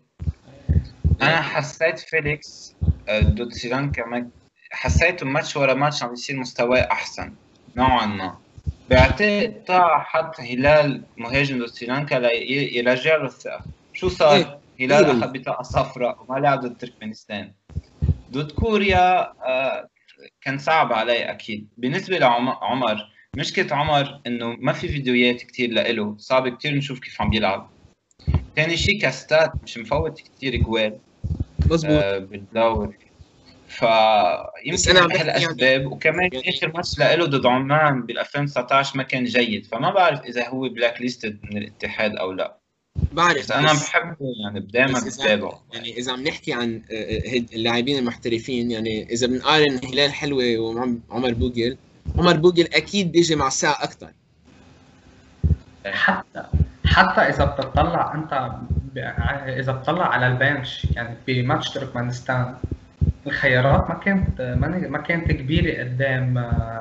أنا حسيت فيليكس آه، ضد سريلانكا حسيته ماتش ورا ماتش عم يصير مستواه أحسن نوعا ما. بعتقد طلع حط هلال مهاجم ضد سريلانكا ليرجع له الثقة. شو صار؟ إيه؟ هلال أخذ بطاقة صفراء وما لعب ضد تركمانستان. ضد كوريا آه كان صعب علي أكيد. بالنسبة لعمر مشكلة عمر إنه ما في فيديوهات كثير لإله صعب كثير نشوف كيف عم بيلعب. ثاني شيء ك stats مش مفوت كثير جوال مزبوط آه بالدوري. فيمكن أنا الأسباب وكمان يعني... آخر ماتش له ضد عمان بال 2019 ما كان جيد فما بعرف إذا هو blacklisted من الاتحاد أو لا. بعرف أنا بحبه يعني دائما بتابعه يعني إذا عم نحكي عن آه، آه، اللاعبين المحترفين يعني إذا بنقارن هلال حلوة وعمر بوجل عمر بوجل أكيد بيجي مع ساعة أكثر حتى حتى إذا بتطلع أنت إذا بتطلع على البنش يعني بماتش تركمانستان الخيارات ما كانت ما كانت كبيرة قدام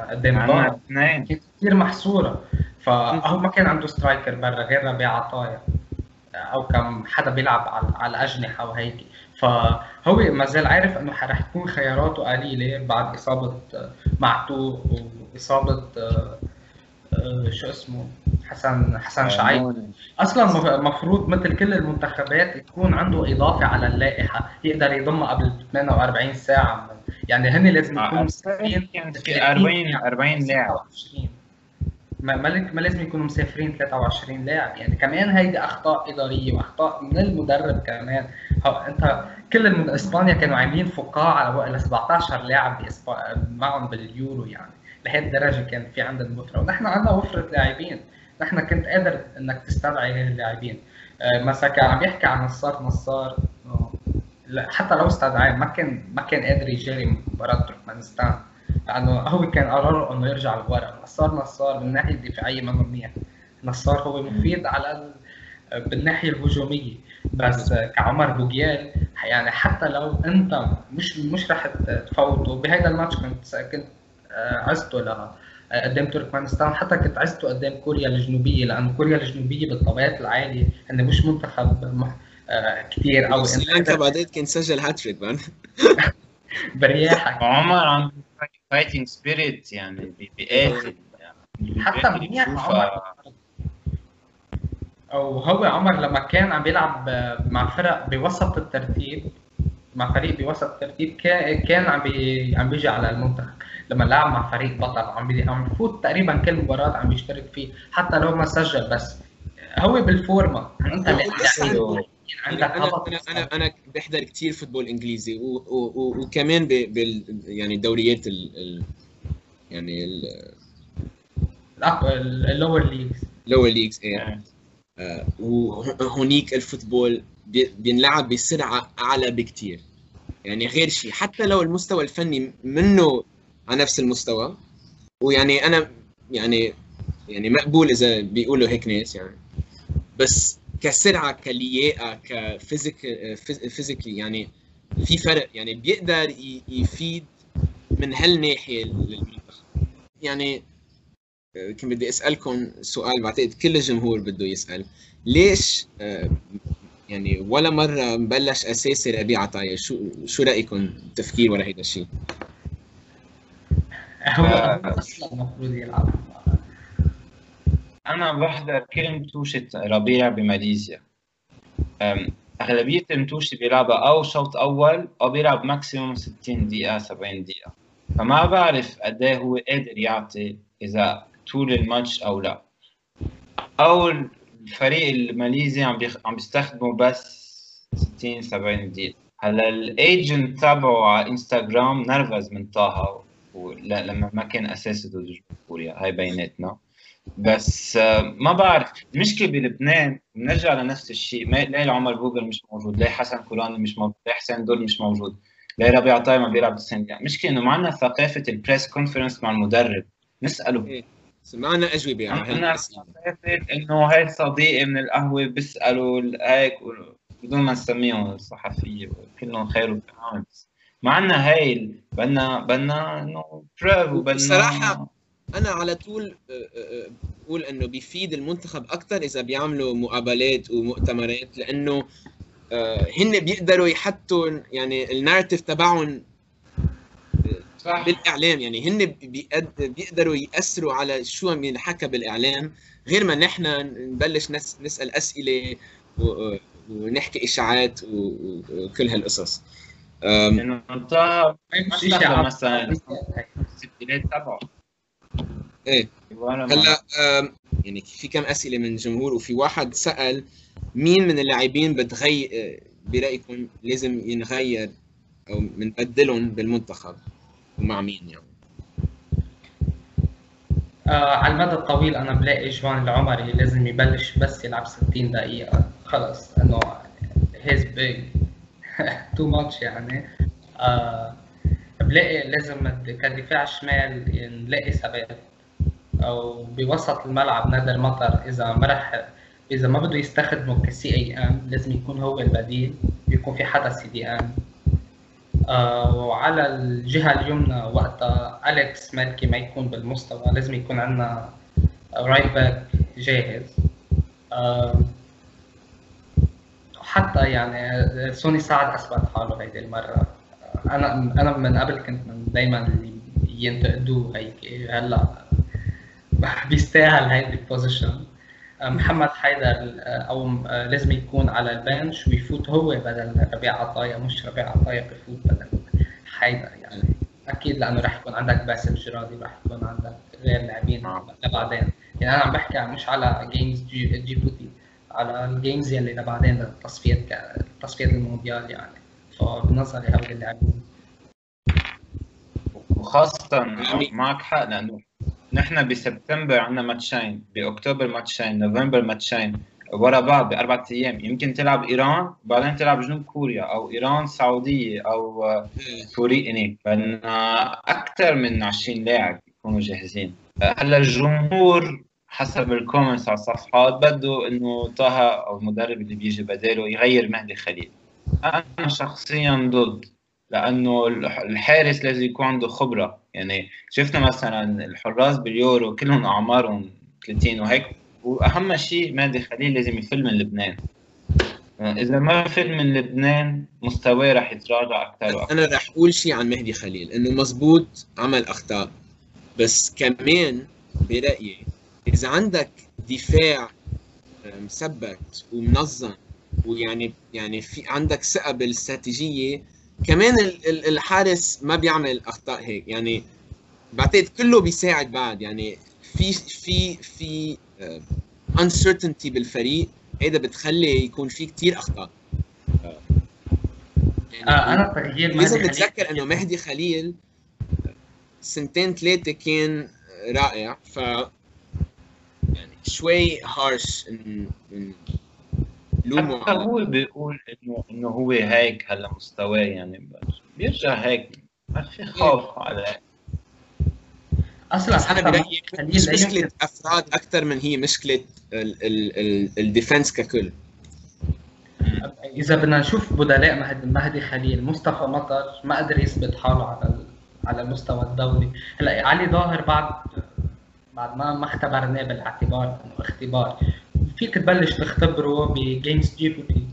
قدام الضغط كانت كثير محصورة. فهو ما كان عنده سترايكر برا غير ربيع عطايا. أو كم حدا بيلعب على على الاجنحه وهيك فهو ما زال عارف إنه رح تكون خياراته قليلة بعد إصابة معتوق وإصابة آه، شو اسمه؟ حسن حسن شعيب. أصلا المفروض مثل كل المنتخبات يكون عنده إضافة على اللائحة يقدر يضمها قبل 48 ساعة. يعني هن لازم يكونوا مسكين يعني في 40 40 لاعب. ما ما لازم يكونوا مسافرين 23 لاعب. يعني كمان هيدي أخطاء إدارية وأخطاء من المدرب كمان. أنت كل المد... إسبانيا كانوا عاملين فقاعة على 17 لاعب معهم باليورو يعني. لهي الدرجه كان في عندنا الوفره ونحن عندنا وفرة لاعبين. نحن كنت قادر إنك تستدعي اللاعبين. آه، مثلا كان عم يحكي عن نصار نصار لا حتى لو استدعاه ما كان ما كان قادر يجاري مباراة تركمانستان. لأنه هو كان قرر إنه يرجع لورا. نصار نصار من الناحيه الدفاعية ما منيح. نصار هو مفيد على بالناحيه الهجومية. بس كعمر بوجيال يعني حتى لو أنت مش مش رح تفوته بهذا الماتش كنت كنت آه، عزته ل قدام تركمانستان. حتى كنت عزته قدام كوريا الجنوبية لأنه كوريا الجنوبية بالطبيعات العالية انه مش منتخب آه، كثير أو سريلانكا بعدين كان سجل هاتريك برياحك. عمر عنده fighting spirit يعني بيقاتل يعني. حتى منيح عمر. أو هو عمر لما كان عم بيلعب مع فرق بوسط الترتيب مع فريق بوسط الترتيب كان عم بي عم بيجي على المنتخب. لما لعب مع فريق بطل عم بي... عم بفوت تقريبا كل مباراة عم بيشترك فيه حتى لو ما سجل بس هو بالفورما أنت عندك أنا أنا أنا أنا بحضر كثير football إنجليزي و... و... وكمان بال يعني الدوريات ال... ال... يعني ال... ال lower leagues ال lower leagues إيه. آه وهونيك ال football بينلعب بسرعة أعلى بكثير يعني غير شيء حتى لو المستوى الفني منه على نفس المستوى ويعني أنا يعني يعني مقبول إذا بيقولوا هيك ناس يعني. بس كسرعة كلياقة كفيزيك فيزيكلي يعني في فرق يعني بيقدر يفيد من هالناحية للمنتخب. يعني كنت بدي أسألكم سؤال بعتقد كل الجمهور بده يسأل. ليش آه، يعني ولا مرة مبلش أساسي ربيع عطايا؟ شو شو رأيكم؟ التفكير ورا هيدا الشيء؟ هو أصلا المفروض يلعب. أنا بحضر كل متوشة ربيع بماليزيا. أغلبية المتوشة بيلعبها أو شوط أول أو بيلعب ماكسيموم 60 دقيقة 70 دقيقة. فما بعرف قد إيه هو قادر يعطي إذا طول الماتش أو لا. أو الفريق الماليزي عم بيخ... عم بيستخدموا بس 60 70 دقيقة. هلا الايجنت تبعه على انستغرام نرفز من طه لما ما كان أساسي ضد كوريا هاي بيناتنا بس آه، ما بعرف. المشكلة بلبنان بنرجع لنفس الشيء. ما ليه عمر جوجل مش موجود ليه حسن كولاني مش موجود ليه حسين دول مش موجود ليه ربيع طاي ما بيلعب بالسنغال المشكلة إنه ما عندنا ثقافة البريس كونفرنس مع المدرب. نسأله. إيه. معنا أجوبة عندنا ثقافة إنه هاي صديقي من القهوة بيسألوا هيك بدون ما نسميهم الصحفية كلهم خير وكلام بس ما عندنا هاي بدنا بدنا إنه بروف وبدنا بصراحة أنا على طول آه، آه، آه، بقول إنه بيفيد المنتخب أكثر إذا بيعملوا مقابلات ومؤتمرات لأنه هن بيقدروا يحطوا يعني النارتيف تبعهم صح. بالإعلام. يعني هن بيقدروا يأثروا على شو عم ينحكى بالإعلام. غير ما نحن نبلش نسأل أسئلة ونحكي إشاعات وكل هالقصص. إنه مثلا السجلات تبعه. إيه. هلا يعني في كم أسئلة من الجمهور وفي واحد سأل مين من اللاعبين بتغير برأيكم لازم ينغير أو بنبدلهم بالمنتخب؟ ومع مين يعني؟ آه على المدى الطويل أنا بلاقي جوان العمري لازم يبلش بس يلعب 60 دقيقة. خلص إنه he's big too much يعني. آه بلاقي لازم كدفاع شمال نلاقي ثبات. أو بوسط الملعب نادر مطر إذا ما رح إذا ما بده يستخدمه ك CAM لازم يكون هو البديل يكون في حدا CDM آه وعلى الجهة اليمنى وقتها أليكس ملكي ما يكون بالمستوى لازم يكون عندنا right back جاهز. آه حتى يعني سوني سعد أثبت حاله هيدي المرة. أنا أنا من قبل كنت من دائما اللي ينتقدوه هيك هلأ بيستاهل هيدي ال position محمد حيدر أو لازم يكون على ال bench ويفوت هو بدل ربيع عطايا مش ربيع عطايا بفوت بدل حيدر يعني. أكيد لأنه راح يكون عندك باسل جرادي راح يكون عندك غير لاعبين بعدين يعني أنا عم بحكي مش على games جيبوتي على ال games يلي لبعدين التصفيات تصفيات المونديال يعني. فبنظري هول اللاعبين. وخاصة معك حق لأنه نحن بسبتمبر عندنا ماتشين بأكتوبر ماتشين نوفمبر ماتشين ورا بعض بأربع أيام. يمكن تلعب إيران وبعدين تلعب جنوب كوريا أو إيران سعودية أو كوريا هناك. أكثر من 20 لاعب يكونوا جاهزين. هلأ الجمهور حسب الكومنتس على الصفحات بده إنه طه أو المدرب اللي بيجي بداله يغير مهدي خليل أنا شخصيا ضد لأنه الحارس لازم يكون عنده خبرة. يعني شفنا مثلا الحراس باليورو كلهم اعمارهم 30 وهيك وأهم شيء مهدي خليل لازم يفل من لبنان. إذا ما فل من لبنان مستواه رح يتراجع أكثر وأكثر أنا رح أقول شيء عن مهدي خليل إنه مزبوط عمل أخطاء. بس كمان برأيي إذا عندك دفاع مثبت ومنظم ويعني يعني في عندك ثقة بالاستراتيجية كمان الحارس ما بيعمل أخطاء هيك. يعني بعتقد كله بيساعد بعد. يعني في في في uncertainty بالفريق. هيدا بتخلي يكون في كثير أخطاء. يعني آه أنا تغيير لازم نتذكر إنه مهدي خليل سنتين ثلاثة كان رائع. ف يعني شوي هارش لومه هو بيقول انه إنه هو هيك هلا مستواه يعني بيرجع هيك. ما في خوف عليه أصلا أنا برايي مش مشكلة أفراد أكثر من هي مشكلة ال defense ككل. إذا بدنا نشوف بدلاء مهدي خليل مصطفى مطر ما قدر يثبت حاله على على المستوى الدولي. هلا علي ظاهر بعد بعد ما ما اختبرناه بالاعتبار إنه اختبار. فيك تبلش تختبره ب games جيبوتي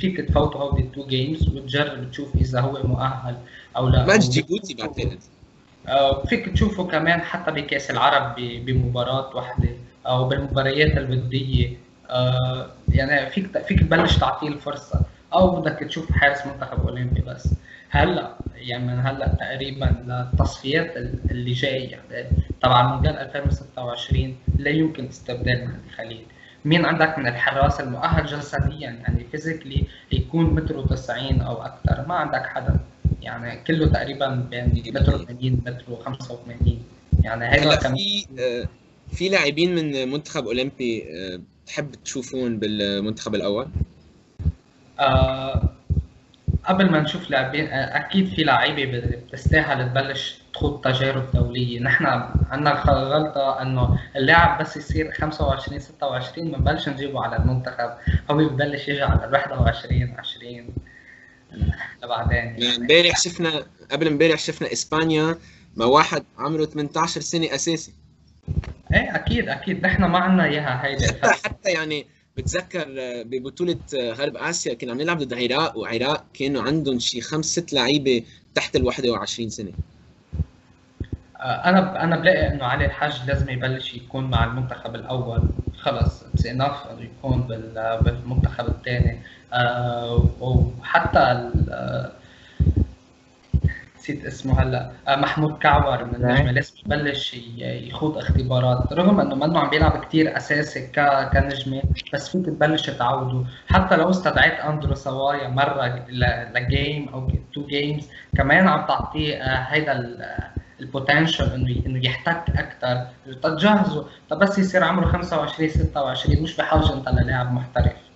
فيك تفوته هودي ال two games وتجرب تشوف إذا هو مؤهل أو لا. ماتش جيبوتي بعتقد آه، فيك تشوفه كمان حتى بكأس العرب بمباراة واحدة أو بالمباريات الوديه آه، يعني فيك فيك تبلش تعطيه الفرصة. أو بدك تشوف حارس منتخب أولمبي بس. هلأ يعني من هلأ تقريبا للتصفيات اللي جاية. يعني طبعا مونديال 2026 لا يمكن استبدال مهدي خليل. مين عندك من الحراس المؤهل جسديا؟ يعني physically يكون متر 90 أو أكثر ما عندك حدا. يعني كله تقريبا بين متر 80 متر 85 يعني هيدا كمان. في آه، في لاعبين من منتخب أولمبي آه، تحب تشوفون بالمنتخب الأول؟ آه قبل ما نشوف لاعبين أكيد في لعيبة بتستاهل تبلش تخوض تجارب دولية، نحن عندنا غلطة إنه اللاعب بس يصير 25 26 بنبلش نجيبه على المنتخب، هو ببلش يجي على ال 21 20 لبعدين يعني امبارح شفنا قبل امبارح شفنا إسبانيا مع واحد عمره 18 سنة أساسي. إيه أكيد أكيد. نحن ما عندنا إياها هيدي حتى حتى يعني بتذكر ببطولة غرب آسيا كنا عم نلعب ضد العراق وعراق كانوا عندهم شي خمس ست لعيبة تحت ال 21 سنة. أنا أنا بلاقي إنه علي الحاج لازم يبلش يكون مع المنتخب الأول. خلص it's enough إنه يكون بالمنتخب الثاني. وحتى نسيت اسمه هلا. آه، محمود كعور من النجمه نعم. لازم يبلش يخوض اختبارات. رغم إنه منه عم بيلعب كثير أساسي كنجمة بس فيك تبلش تعوده. حتى لو استدعيت أندرو سوايا مرة ل game أو two games كمان عم تعطيه آه، هيدا البوتنشل إنه إنه يحتك أكثر تجهزه طب بس يصير عمره 25 26 مش بحاجة أنت للاعب محترف.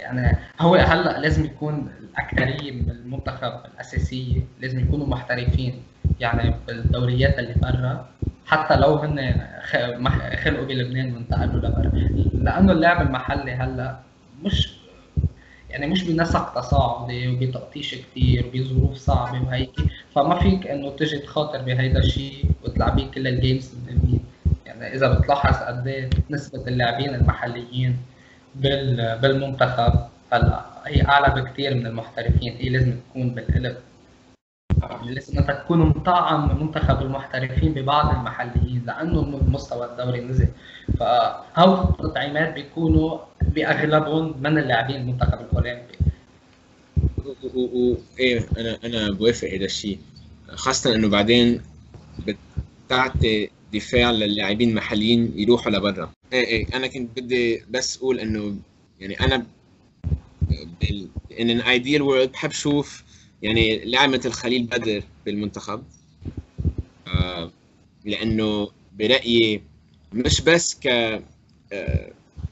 يعني هو هلا لازم يكون الاكثريه من المنتخب الاساسيه لازم يكونوا محترفين يعني بالدوريات اللي برا حتى لو هن خلقوا بلبنان وانتقلوا لبرا. لأنه اللعب المحلي هلا مش يعني مش بنسق تصاعدي وبتقطيش كثير وبظروف صعبة وهيك فما فيك إنه تجي تخاطر بهيدا الشيء وتلعبيه كل الجيمز يعني إذا بتلاحظ قد إيه نسبة اللاعبين المحليين بالمنتخب. هلأ هي أعلى بكثير من المحترفين. هي لازم تكون بالقلب. لازم تكون مطعم منتخب المحترفين ببعض المحليين. لأنه المستوى الدوري نزل. فهول التطعيمات بيكونوا بأغلبهم من اللاعبين المنتخب الأولمبي. إيه أنا أنا بوافق هذا الشيء. خاصة إنه بعدين بتعطي دفع للاعبين المحليين يروحوا لبرا. إيه إيه. أنا كنت بدي بس أقول إنه يعني أنا in an ideal world بحب شوف يعني لاعب مثل خليل بدر بالمنتخب. آه لأنه برأيي مش بس ك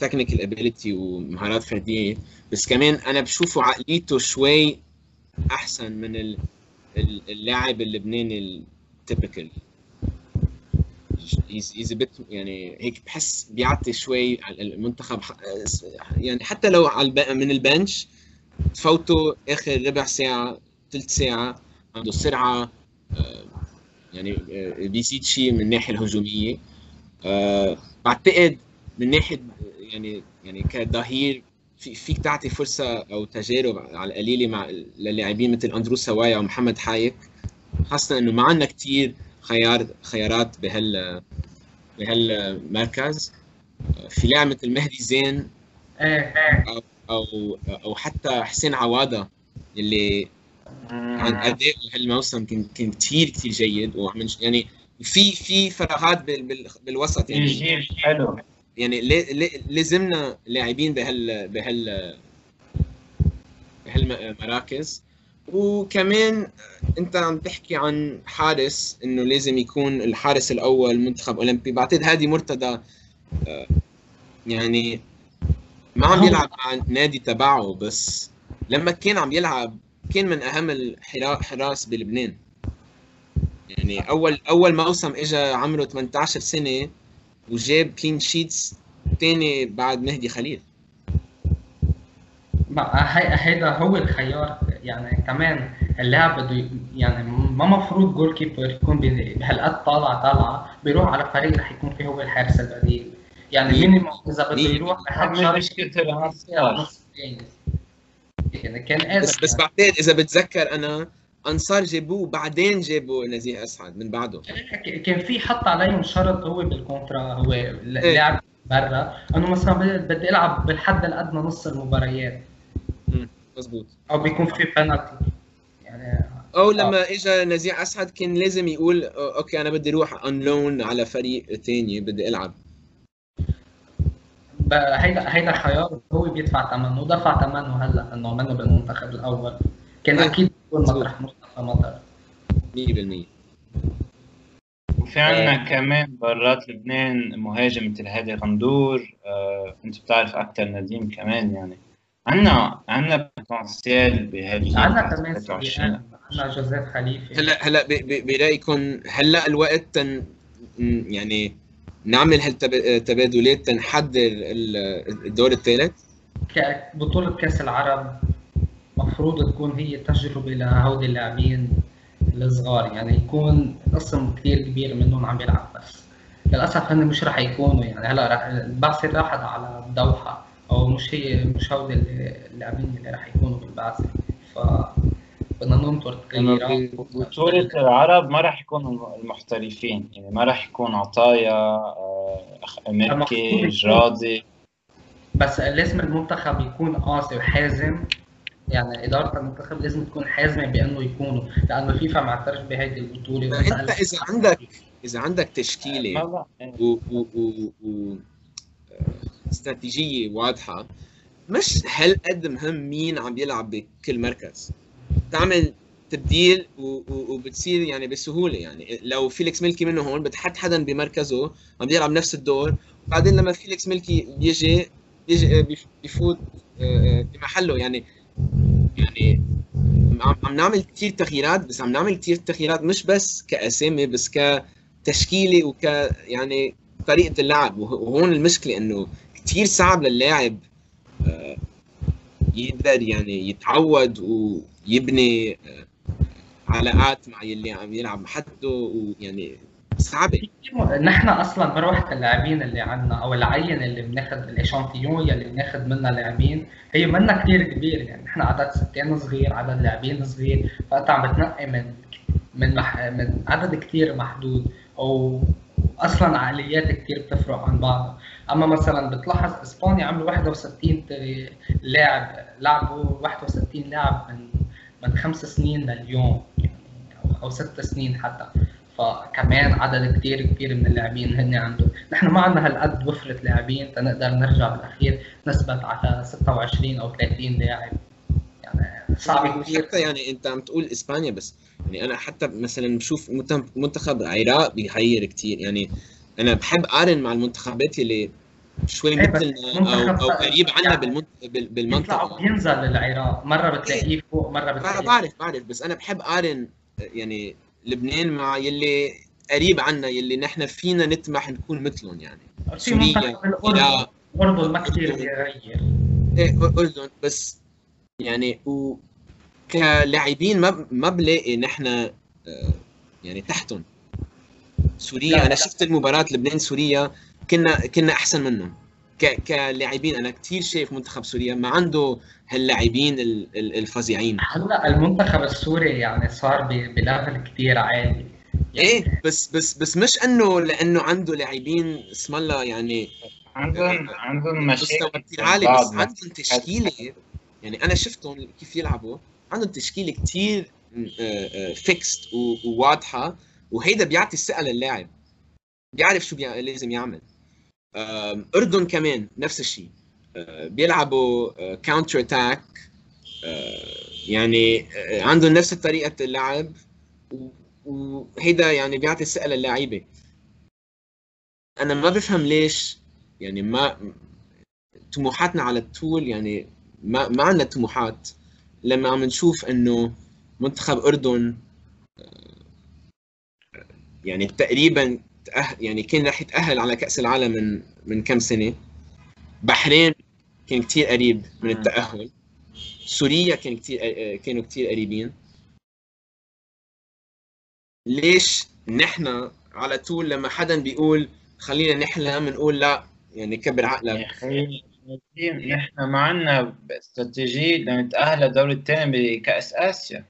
technical ability ومهارات فردية بس كمان أنا بشوفه عقليته شوي أحسن من ال- ال- اللاعب اللبناني التيبيكال هيز بيت يعني هيك بحس بيعطي شوي المنتخب يعني حتى لو على من البنش تفوته آخر ربع ساعة ثلث ساعة عنده سرعة آه، يعني آه، بيزيد شيء من الناحية الهجومية. آه، بعتقد من ناحية يعني يعني كظهير في فيك تعطي فرصة أو تجارب على القليلة مع للاعبين مثل أندرو سوايا ومحمد حايك خاصة إنه ما عندنا كثير خيار خيارات بهال بهالمركز. في لاعب مثل مهدي زين. إيه أو أو حتى حسين عواده اللي عن أداء هالموسم كان كان كثير كثير جيد. وعم يعني في في فراغات بال بال بالوسط. يعني جيل حلو. يعني لا- لا- لازمنا لاعبين بهال بهال بهالمراكز وكمان انت عم تحكي عن حارس انه لازم يكون الحارس الأول منتخب اولمبي بعتقد هادي مرتضى آه، يعني ما عم يلعب مع النادي تبعه بس لما كان عم يلعب كان من أهم الحراس بلبنان. يعني أول أول موسم اجى عمره 18 سنة وجاب clean sheets تاني بعد مهدي خليل. هيدا هو الخيار. يعني كمان اللاعب بده يعني ما مفروض goalkeeper يكون بهالقد طالعه طالعه بيروح على فريق رح يكون فيه هو الحارس البديل يعني مين؟ minimum إذا بده مين؟ يروح لحد الأنصار نص جايز. يعني كان قادر بس بس بعتقد إذا بتذكر أنا أنصار جابوه بعدين جابوا نزيه أسعد من بعده كان في حط عليهم شرط هو بال contrat هو اللاعب برا انه مثلا بدي ألعب بالحد الأدنى نص المباريات مزبوط أو بيكون في بنالتي يعني أو لما اجى نزيه أسعد كان لازم يقول okay أنا بدي أروح en loan على فريق تاني بدي ألعب. هيدا هيدا خيار هو بيدفع ثمنه ودفع ثمنه هلأ إنه منه بالمنتخب الأول. كان. أكيد يكون مطرح مصطفى مطر. 100% وفي عنا كمان برات لبنان مهاجم مثل هادي غندور آه، أنت بتعرف أكثر نديم كمان يعني. عنا عنا بوتنسيال بهالجيل عندنا كمان 23 سوريان عندنا جوزيف خليفه هلا هلا ب- ب- برايكم هلا الوقت تن يعني نعمل هالتبادلات تنحضر ال- الدور الثالث ك- بطولة كأس العرب مفروض تكون هي تجربة لهودي اللاعبين الصغار يعني يكون قسم كثير كبير منهم عم يلعب بس. للأسف هن مش رح يكونوا يعني هلا رح البعثة راحت على الدوحة. أو مش هي مش هودي اللاعبين اللي رح يكونوا بالبعثة ف بدنا ننطر تغييرات. بطولة العرب ما راح يكونوا المحترفين. يعني ما راح يكون عطايا آه، أخ- مكي جرادي. بس لازم المنتخب يكون قاسي وحازم. يعني إدارة المنتخب لازم تكون حازمة بأنه يكونوا لأنه فيفا معترف بهيدي البطولة. أنت إذا عندك إذا عندك ما تشكيله بقى. و, و, و, و استراتيجية واضحة. مش هالقد مهم مين عم يلعب بكل مركز؟ تعمل تبديل وبتصير يعني بسهولة. يعني لو فيليكس ميلكي منه هون بتحط حدا بمركزه عم يلعب نفس الدور وبعدين لما فيليكس ميلكي بيجي بيجي بيف- بيفوت آه، آه، بمحله. يعني يعني عم عم نعمل كثير تغييرات بس عم نعمل كثير تغييرات مش بس كأسامي بس كتشكيلة وك يعني طريقة اللعب. وه- وهون المشكلة إنه كثير صعب للاعب آه، يقدر يعني يتعود ويبني آه، علاقات مع يلي عم يلعب محده ويعني صعبه نحن أصلا مروحه اللاعبين اللي عندنا أو العين اللي بناخذ الاشانتيون يلي بناخذ منها لاعبين هي منا كثير كبير يعني نحن عدد سكان صغير عدد لاعبين صغير فانت عم بتنقي من من مح... من عدد كثير محدود أو أصلا عقليات كثير بتفرق عن بعضها. أما مثلا بتلاحظ إسبانيا عملوا 61 ت- لاعب لعبوا 61 لاعب من من خمس سنين لليوم يعني أو ست سنين حتى. فكمان عدد كتير كبير من اللاعبين هن عندهم نحن ما عندنا هالقد وفرة لاعبين تنقدر نرجع بالأخير نثبت على 26 أو 30 لاعب. يعني صعب كثير حتى يعني أنت عم تقول إسبانيا بس يعني أنا حتى مثلا بشوف منتخب العراق بيغير كتير. يعني أنا بحب اقارن مع المنتخبات اللي شوي إيه، مثلنا أو أو قريب عنا يعني بالمنت... بال- بيطلع بالمنطقة بينزل للعراق مرة بتلاقيه فوق مرة بع- بتلاقيه. بعرف بعرف بس أنا بحب اقارن يعني لبنان مع يلي قريب عنا يلي نحن فينا نطمح نكون مثلهم يعني. في العراق. الأردن ما كثير بيغير. إيه أردن بس يعني و كلاعبين ما ما بلاقي نحن آه، يعني تحتهم. سوريا. لا، أنا لا. شفت المباراة لبنان سوريا كنا كنا أحسن منهم. ك كلاعبين أنا كثير شايف منتخب سوريا ما عنده هاللاعبين ال- ال- الفظيعين. هلا المنتخب السوري يعني صار ب- ب level كثير عالي. إيه بس بس بس مش إنه لإنه عنده لاعبين اسم الله يعني عندهم عندهم مستوى مشاكل كثير عالي بس. عندهم تشكيلة. يعني أنا شفتهم كيف يلعبوا. عندهم تشكيلة كثير fixed وواضحة. وهيدا بيعطي الثقة للاعب. بيعرف شو بيع... لازم يعمل. أردن كمان نفس الشيء. آه، بيلعبوا counter attack يعني آه، عندهم نفس طريقة اللعب. وهيدا يعني بيعطي الثقة للاعيبة. أنا ما بفهم ليش يعني ما طموحاتنا على الطول يعني ما ما عندنا طموحات. لما عم نشوف إنه منتخب أردن آه، يعني تقريبا تأهل يعني كان رح يتأهل على كأس العالم من من كم سنة؟ بحرين كان كتير قريب من. التأهل. سوريا كان كتير آه، كانوا كتير قريبين. ليش نحن على طول لما حدا بيقول خلينا نحلم نقول لا يعني كبر يا عقلك أخي نحن ما عندنا استراتيجية لنتأهل للدور الثاني بكأس آسيا.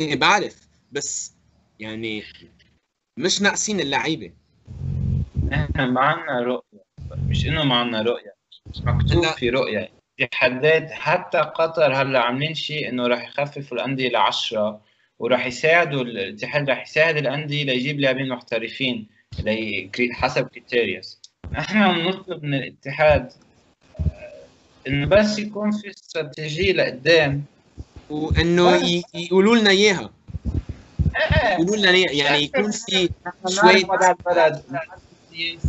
إيه بعرف بس يعني مش ناقصين اللعيبة. نحن ما عندنا رؤية. مش إنه ما عندنا رؤية مش مكتوب هلا- في رؤية. اتحادات حتى قطر هلأ عاملين شيء إنه راح يخففوا الأندية لعشرة وراح يساعدوا الاتحاد راح يساعد الأندية ليجيب لاعبين محترفين لي- حسب كريتيريوس نحن بنطلب من الاتحاد آه، إنه بس يكون في استراتيجية لقدام. وإنه يقولوا لنا إياها. يقولوا لنا. يعني يكون في شوي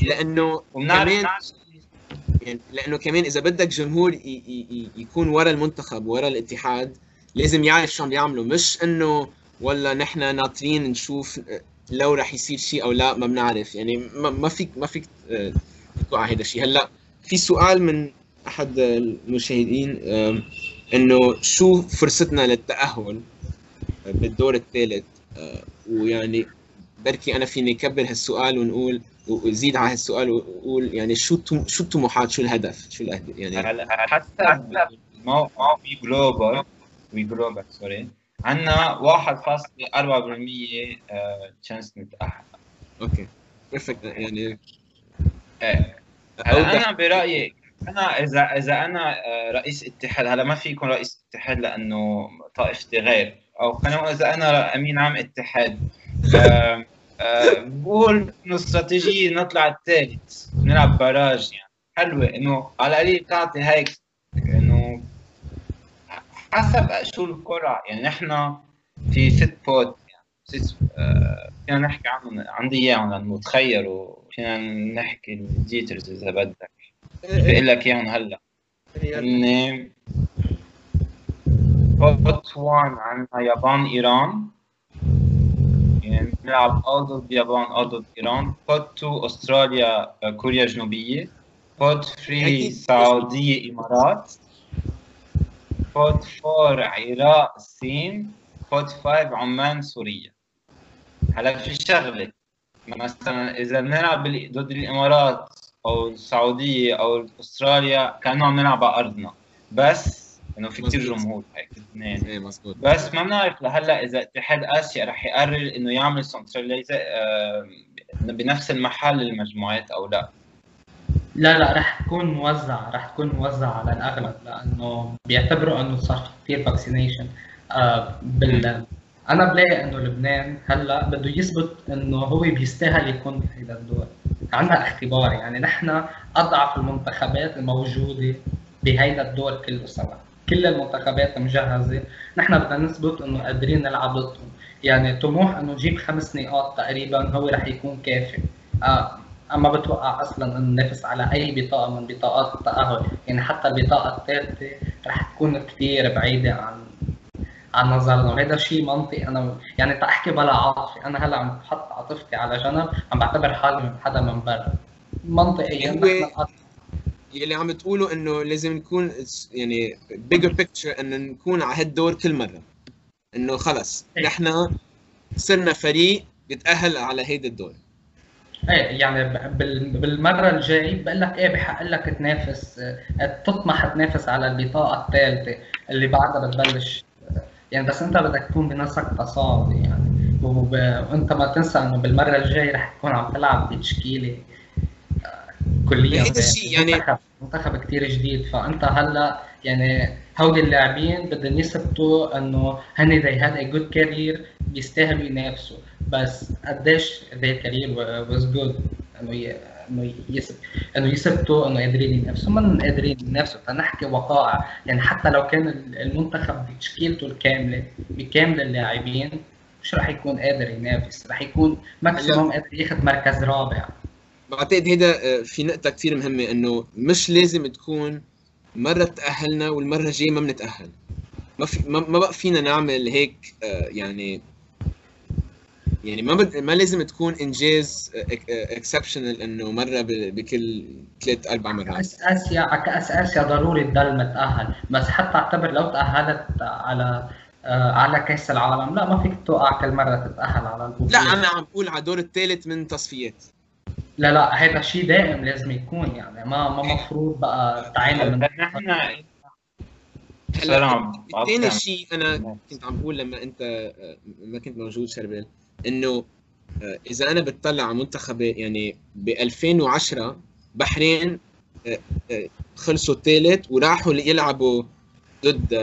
لأنه كمان يعني لأنه كمان إذا بدك جمهور ي- ي- ي- يكون ورا المنتخب ورا الاتحاد لازم يعرف شو عم بيعملوا مش إنه والله نحن ناطرين نشوف لو رح يصير شيء أو لا ما بنعرف. يعني ما ما فيك ما فيك آه، تتوقع هذا الشيء هلأ في سؤال من أحد المشاهدين إنه شو فرصتنا للتأهل بالدور الثالث؟ ويعني بركي أنا فيني اكبر هالسؤال ونقول وزيد على هالسؤال وأقول يعني شو شو الطموحات؟ شو الهدف؟ شو الاهداف يعني حتى موقع في global we global sorry عندنا 1.4% chance نتأهل. okay. بيرفكت يعني إيه. أنا برأيي أنا اذا إذا أنا آه، رئيس اتحاد هلا ما في يكون رئيس اتحاد لأنه طائفتي غير. أو خلينا إذا أنا أمين عام اتحاد. آه، آه، بقول إنه استراتيجية نطلع الثالث نلعب براج يعني. حلوة إنه على القليل تعطي هيك إنه حسب شو الكرة. يعني نحن في ست pot يعني. ست آه، فينا نحكي عنهم عندي إياهم لأنه تخيلوا فينا نحكي ال details إذا بدك. بقول لك إياهم هلأ. pot 1 عندنا يابان إيران. يعني بنلعب أو ضد يابان أو ضد إيران. pot 2 استراليا كوريا الجنوبية. pot 3 أكيد. سعودية إمارات. pot 4 عراق الصين. pot 5 عمان سوريا. هلا في شغلة. مثلا إذا بنلعب ضد الإمارات أو السعودية أو أستراليا كأنه عم نلعب على أرضنا. بس انه في كثير. جمهور هيك اثنين. إيه مزبوط بس ما بنعرف لهلا إذا اتحاد آسيا رح يقرر إنه يعمل centralize بنفس المحل المجموعات أو لا؟ لا لا رح تكون موزعة رح تكون موزعة على الأغلب لأنه بيعتبروا إنه صار في كثير vaccination بال أنا بلاقي إنه لبنان هلا بده يثبت إنه هو بيستاهل يكون بهيدا الدور عندنا اختبار يعني نحن أضعف المنتخبات الموجودة بهيدا الدور كله سوا. كل المنتخبات مجهزة. نحن بدنا نثبت إنه قادرين نلعب ضدهم. يعني طموح إنه نجيب خمس نقاط تقريبا هو رح يكون كافي. آه أما بتوقع أصلا إنه ننافس على أي بطاقة من بطاقات التأهل. يعني حتى البطاقة الثالثة رح تكون كثير بعيدة عن عن نظرنا. وهذا شيء منطقي. أنا يعني تحكي بلا عاطفة. أنا هلأ عم بحط عاطفتي على جنب. عم بعتبر حالي من حدا من برا. منطقيا يلي عم تقوله إنه لازم نكون يعني بيجر بيكتشر إنه نكون على هالدور كل مرة. إنه خلص نحن صرنا فريق بيتاهل على هيدا الدور. إيه يعني بالمرة الجاي بقول لك إيه بحق لك تنافس تطمح تنافس على البطاقة الثالثة اللي بعدها بتبلش. يعني بس أنت بدك تكون بنفسك تصاعدي يعني. وأنت ما تنسى إنه بالمرة الجايه رح تكون عم تلعب بتشكيلة كليا هيدا الشيء يعني منتخب منتخب كثير جديد. فأنت هلأ يعني هودي اللاعبين بدهم يثبتوا إنه هن they had a good career بيستاهلوا ينافسوا. بس قديش their career was good إنه إنه إنه يثبتوا إنه قادرين ينافسوا. ما قادرين ينافسوا. تنحكي وقائع. يعني حتى لو كان المنتخب بتشكيلته الكاملة بكامل اللاعبين مش رح يكون قادر ينافس. رح يكون ماكسيموم قادر ياخذ مركز رابع. بعتقد هيدا في نقطة كثير مهمة إنه مش لازم تكون مرة تأهلنا والمرة الجاية ما بنتأهل. ما في ما بقى فينا نعمل هيك يعني يعني ما بد... ما لازم تكون انجاز اكسبشنال إنه مرة بكل ثلاث أربع مرات. كاس اسيا كاس اسيا ضروري تضل متأهل. بس حتى أعتبر لو تأهلت على على كأس العالم لا ما فيك توقع كل مرة تتأهل على البطوله لا أنا عم بقول على الدور الثالث من تصفيات. لا لا هذا شيء دائم لازم يكون يعني. ما ما مفروض بقى تعامل من نحن هلا ثاني شيء أنا كنت عم بقول لما أنت ما كنت موجود شربل إنه إذا أنا بتطلع على منتخبات يعني ب 2010 بحرين خلصوا الثالث وراحوا يلعبوا ضد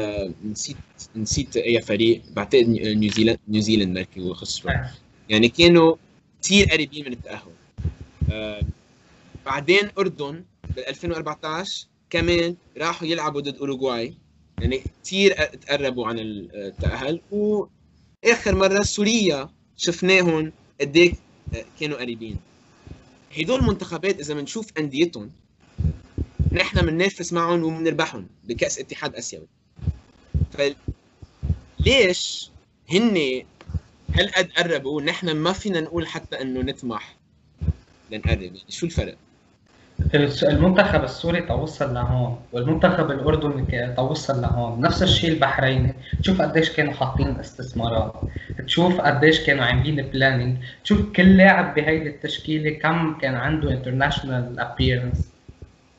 نسيت نسيت أي فريق بعتقد نيوزيلاند نيوزيلاند مركي وخسروا يعني كانوا كثير قريبين من التأهل. آه بعدين أردن بال 2014 كمان راحوا يلعبوا ضد أوروغواي. يعني كثير تقربوا عن التأهل. وآخر مرة سوريا شفناهم قد كانوا قريبين. هدول المنتخبات إذا بنشوف أنديتهم نحن بننافس معهم وبنربحهم بكأس اتحاد آسيوي. فليش هن هالقد قربوا نحن ما فينا نقول حتى إنه نطمح؟ لنقرب يعني شو الفرق؟ المنتخب السوري توصل لهون والمنتخب الأردني توصل لهون. نفس الشيء البحريني. تشوف قديش كانوا حاطين استثمارات. تشوف قديش كانوا عاملين planning تشوف كل لاعب بهيدي التشكيلة كم كان عنده international appearance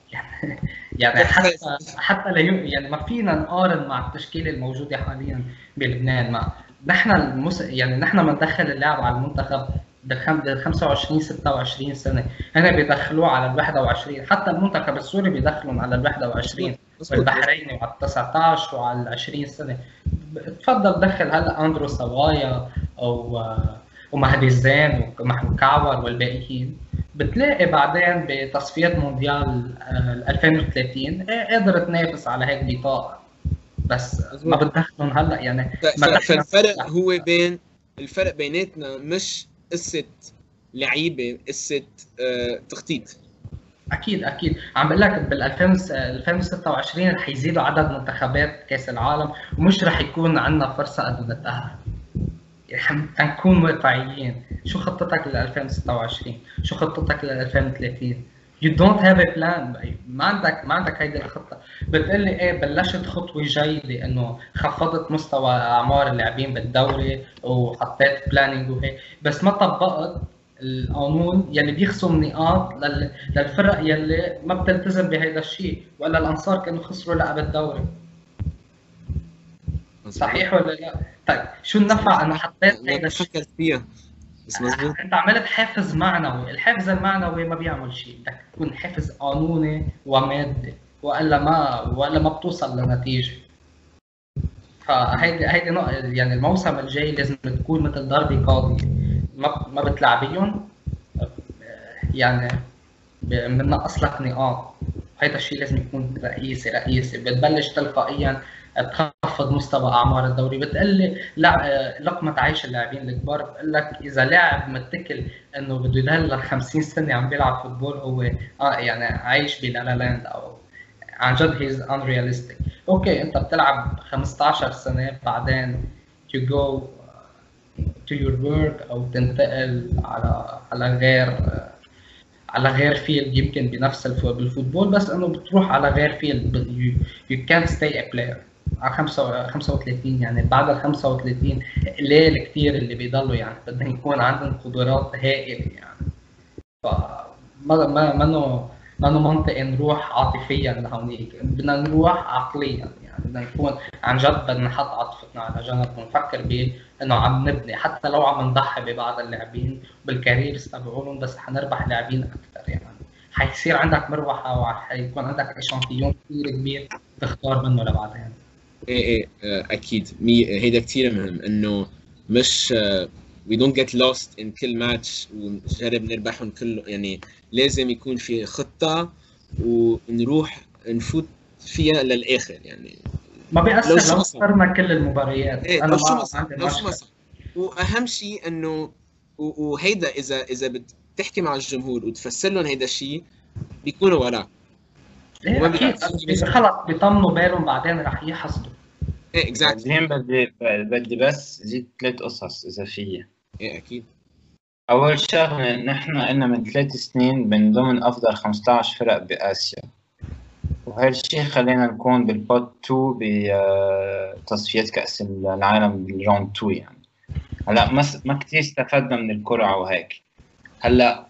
يعني يعني حتى حتى لا يعني ما فينا نقارن مع التشكيلة الموجودة حاليا بلبنان. ما نحن المس... يعني نحن بندخل اللاعب على المنتخب ب 25 26 سنة. هنا بيدخلوه على ال 21 حتى المنتخب السوري بيدخلهم على ال 21 والبحريني وعلى ال 19 وعلى ال 20 سنة. تفضل دخل هلا أندرو سوايا أو ومهدي الزين ومحمود كعور والباقيين؟ بتلاقي بعدين بتصفيات مونديال 2030 قادر تنافس على هيك بطاقة. بس ما بتدخلهم هلأ يعني فالفرق هو بين الفرق بيناتنا مش قصة لعيبة قصة آه تخطيط. أكيد أكيد. عم بقول لك بال 2026 رح يزيدوا عدد منتخبات كأس العالم ومش رح يكون عندنا فرصة انه نتاهل يعني نكون واقعيين. شو خطتك لل 2026 شو خطتك لل 2030 you don't have a plan. ما عندك ما عندك هيدي الخطة. بتقول لي إيه بلشت خطوة جيدة إنه خفضت مستوى أعمار اللاعبين بالدوري وحطيت بلاننج وهيك. بس ما طبقت القانون يلي بيخصم نقاط للفرق يلي ما بتلتزم بهذا الشيء والا الأنصار كانوا خسروا لعب الدوري. صحيح ولا لا؟ طيب شو النفع أنا حطيت هذا الشيء؟ فيها. بس مزبوط انت عملت حافز معنوي، الحافز المعنوي ما بيعمل شيء، بدك تكون حافز قانوني ومادي وإلا ما وإلا ما بتوصل لنتيجة. فهيدي هيدي يعني الموسم الجاي لازم تكون مثل داربي قاضي. ما ما بتلعبيهم يعني بنقص لك نقاط. هيدا الشيء لازم يكون رئيسي رئيسي. بتبلش تلقائيا تخفض مستوى أعمار الدوري بتقلي لا لقمة عيش اللاعبين الكبار بقول لك إذا لاعب متكل إنه بده يضل 50 سنة عم بيلعب football هو آه يعني عايش ب la la land أو عن جد he's unrealistic. okay أنت بتلعب 15 سنة بعدين you go to your work أو تنتقل على على غير على غير field يمكن بنفس الف- بال football بس إنه بتروح على غير field you can't stay a player. على 5 35 يعني بعد ال 35 قليل كثير اللي بيضلوا يعني بدهم يكون عندهم قدرات هائلة يعني. ف ما ما منه منه منطقي نروح عاطفيا لهونيك بدنا نروح عقليا يعني بدنا نكون عن جد بدنا نحط عاطفتنا على جنب ونفكر بإنه عم نبني حتى لو عم نضحي ببعض اللاعبين بال careers تبعولهم بس حنربح لاعبين أكثر يعني. حيصير عندك مروحة وحيكون عندك إشانتيون كثير كبير تختار منه لبعدين إيه إيه آه، أكيد. مي هيدا كثير مهم إنه مش we don't get lost in كل ماتش ونجرب نربحهم كله يعني لازم يكون في خطة ونروح نفوت فيها للآخر يعني. ما بيأثر لو. خسرنا كل المباريات. أنا لو شو لو شو وأهم شيء إنه وهيدا إذا إذا بتحكي مع الجمهور وتفسر لهم هيدا الشيء بيكونوا وراك. أكيد. بيأثر. خلص بيطمنوا بالهم بعدين رح يحصدوا. إيه exactly بدي بدي بس زيد ثلاث قصص إذا فيها إيه أكيد. أول شغلة نحن قلنا من ثلاث سنين من ضمن أفضل 15 فرق بآسيا. وهالشي خلينا نكون بال pot 2 بتصفيات كأس العالم بال round 2 يعني. هلا ما كثير استفدنا من القرعة وهيك. هلا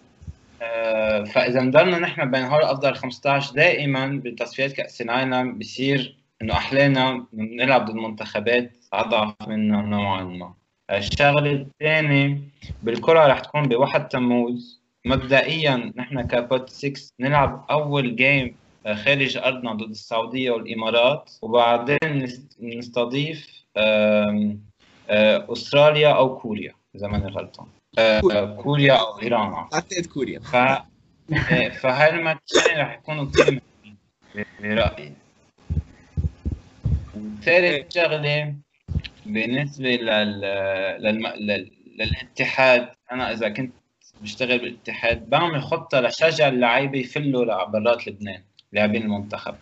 آه، فإذا نضلنا نحن بين هول أفضل 15 دائما بتصفيات كأس العالم بصير إنه أحلانا نلعب ضد منتخبات أضعف منا نوعا ما. الشغلة الثانية بالقرعة رح تكون بواحد تموز. مبدئيا نحن ك pot 6 نلعب أول game خارج أرضنا ضد السعودية والإمارات. وبعدين نست- نستضيف آه، أستراليا أو كوريا إذا ماني غلطان. آه، كوريا أو إيران أعتقد كوريا. ف إيه، فهالماتشين رح يكونوا كثير مهمين برأيي؟ ثالث شغلة بالنسبة لل... للم... لل... للاتحاد أنا إذا كنت بشتغل بالاتحاد بعمل خطة لشجع اللعيبة يفلوا برات لبنان لاعبين المنتخب.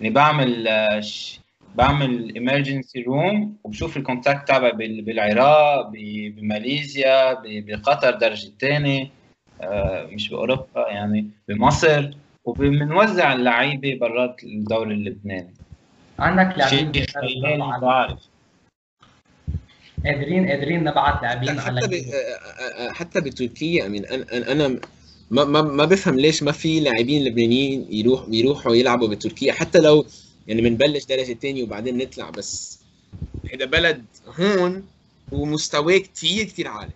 يعني بعمل آه، ش... بعمل emergency room وبشوف ال contact تبعي بال... بالعراق ب... بماليزيا ب... بقطر درجة ثانية آه، مش بأوروبا يعني بمصر وبنوزع اللعيبة برات الدوري اللبناني. عندك لاعبين شيء بعرف. قادرين قادرين نبعث لاعبين على حتى ب... آه، آه، حتى بتركيا أنا أنا ما ما ما بفهم ليش ما في لاعبين لبنانيين يروح يروحوا يلعبوا بتركيا. حتى لو يعني بنبلش درجه ثانية وبعدين نطلع بس. هذا بلد هون ومستواه كثير كثير عالي.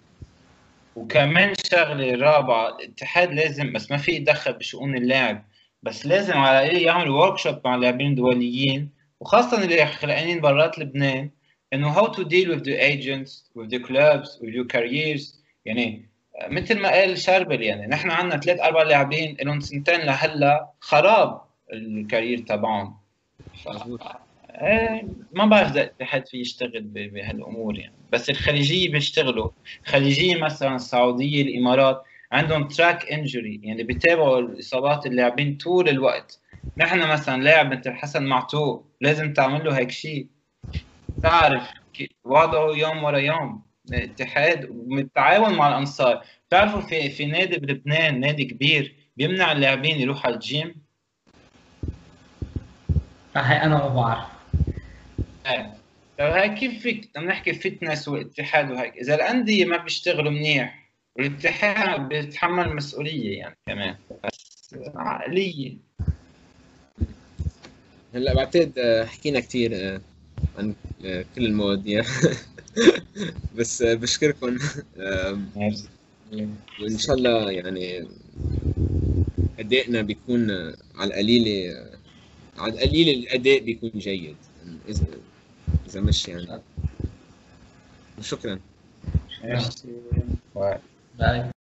وكمان شغلة رابعة الاتحاد لازم بس ما في يتدخل بشؤون اللاعب بس لازم على الأقل يعمل ورك شوب مع لاعبين دوليين وخاصة اللي خلقانين برات لبنان إنه how to deal with the agents with the clubs with your careers. يعني مثل ما قال شاربل يعني نحن عندنا ثلاث أربع لاعبين لهم سنتين لهلأ خراب ال career تبعهم. إيه، ما بعرف إذا الاتحاد في يشتغل بهالأمور يعني. بس الخليجية بيشتغلوا. الخليجيه مثلا السعودية الإمارات عندهم track injury يعني بيتابعوا الإصابات اللاعبين طول الوقت. نحن مثلا لاعب مثل حسن معتوق لازم تعمل له هيك شيء. تعرف وضعه يوم ورا يوم. الاتحاد بالتعاون مع الأنصار. بتعرفوا في في نادي بلبنان نادي كبير بيمنع اللاعبين يروحوا على الجيم. هاي أنا ما بعرف إيه طيب هاي كيف فيك؟ بدنا نحكي fitness واتحاد وهيك. إذا الأندية ما بيشتغلوا منيح والاتحاد بيتحمل مسؤولية يعني كمان بس عقلية. هلا بعتقد آه، حكينا كثير آه، عن آه، كل المواضيع بس آه، بشكركم. وإن شاء الله يعني ادائنا بيكون آه، على القليلة على القليل الأداء بيكون جيد. اذا إذا مش يعني. شكرا. باي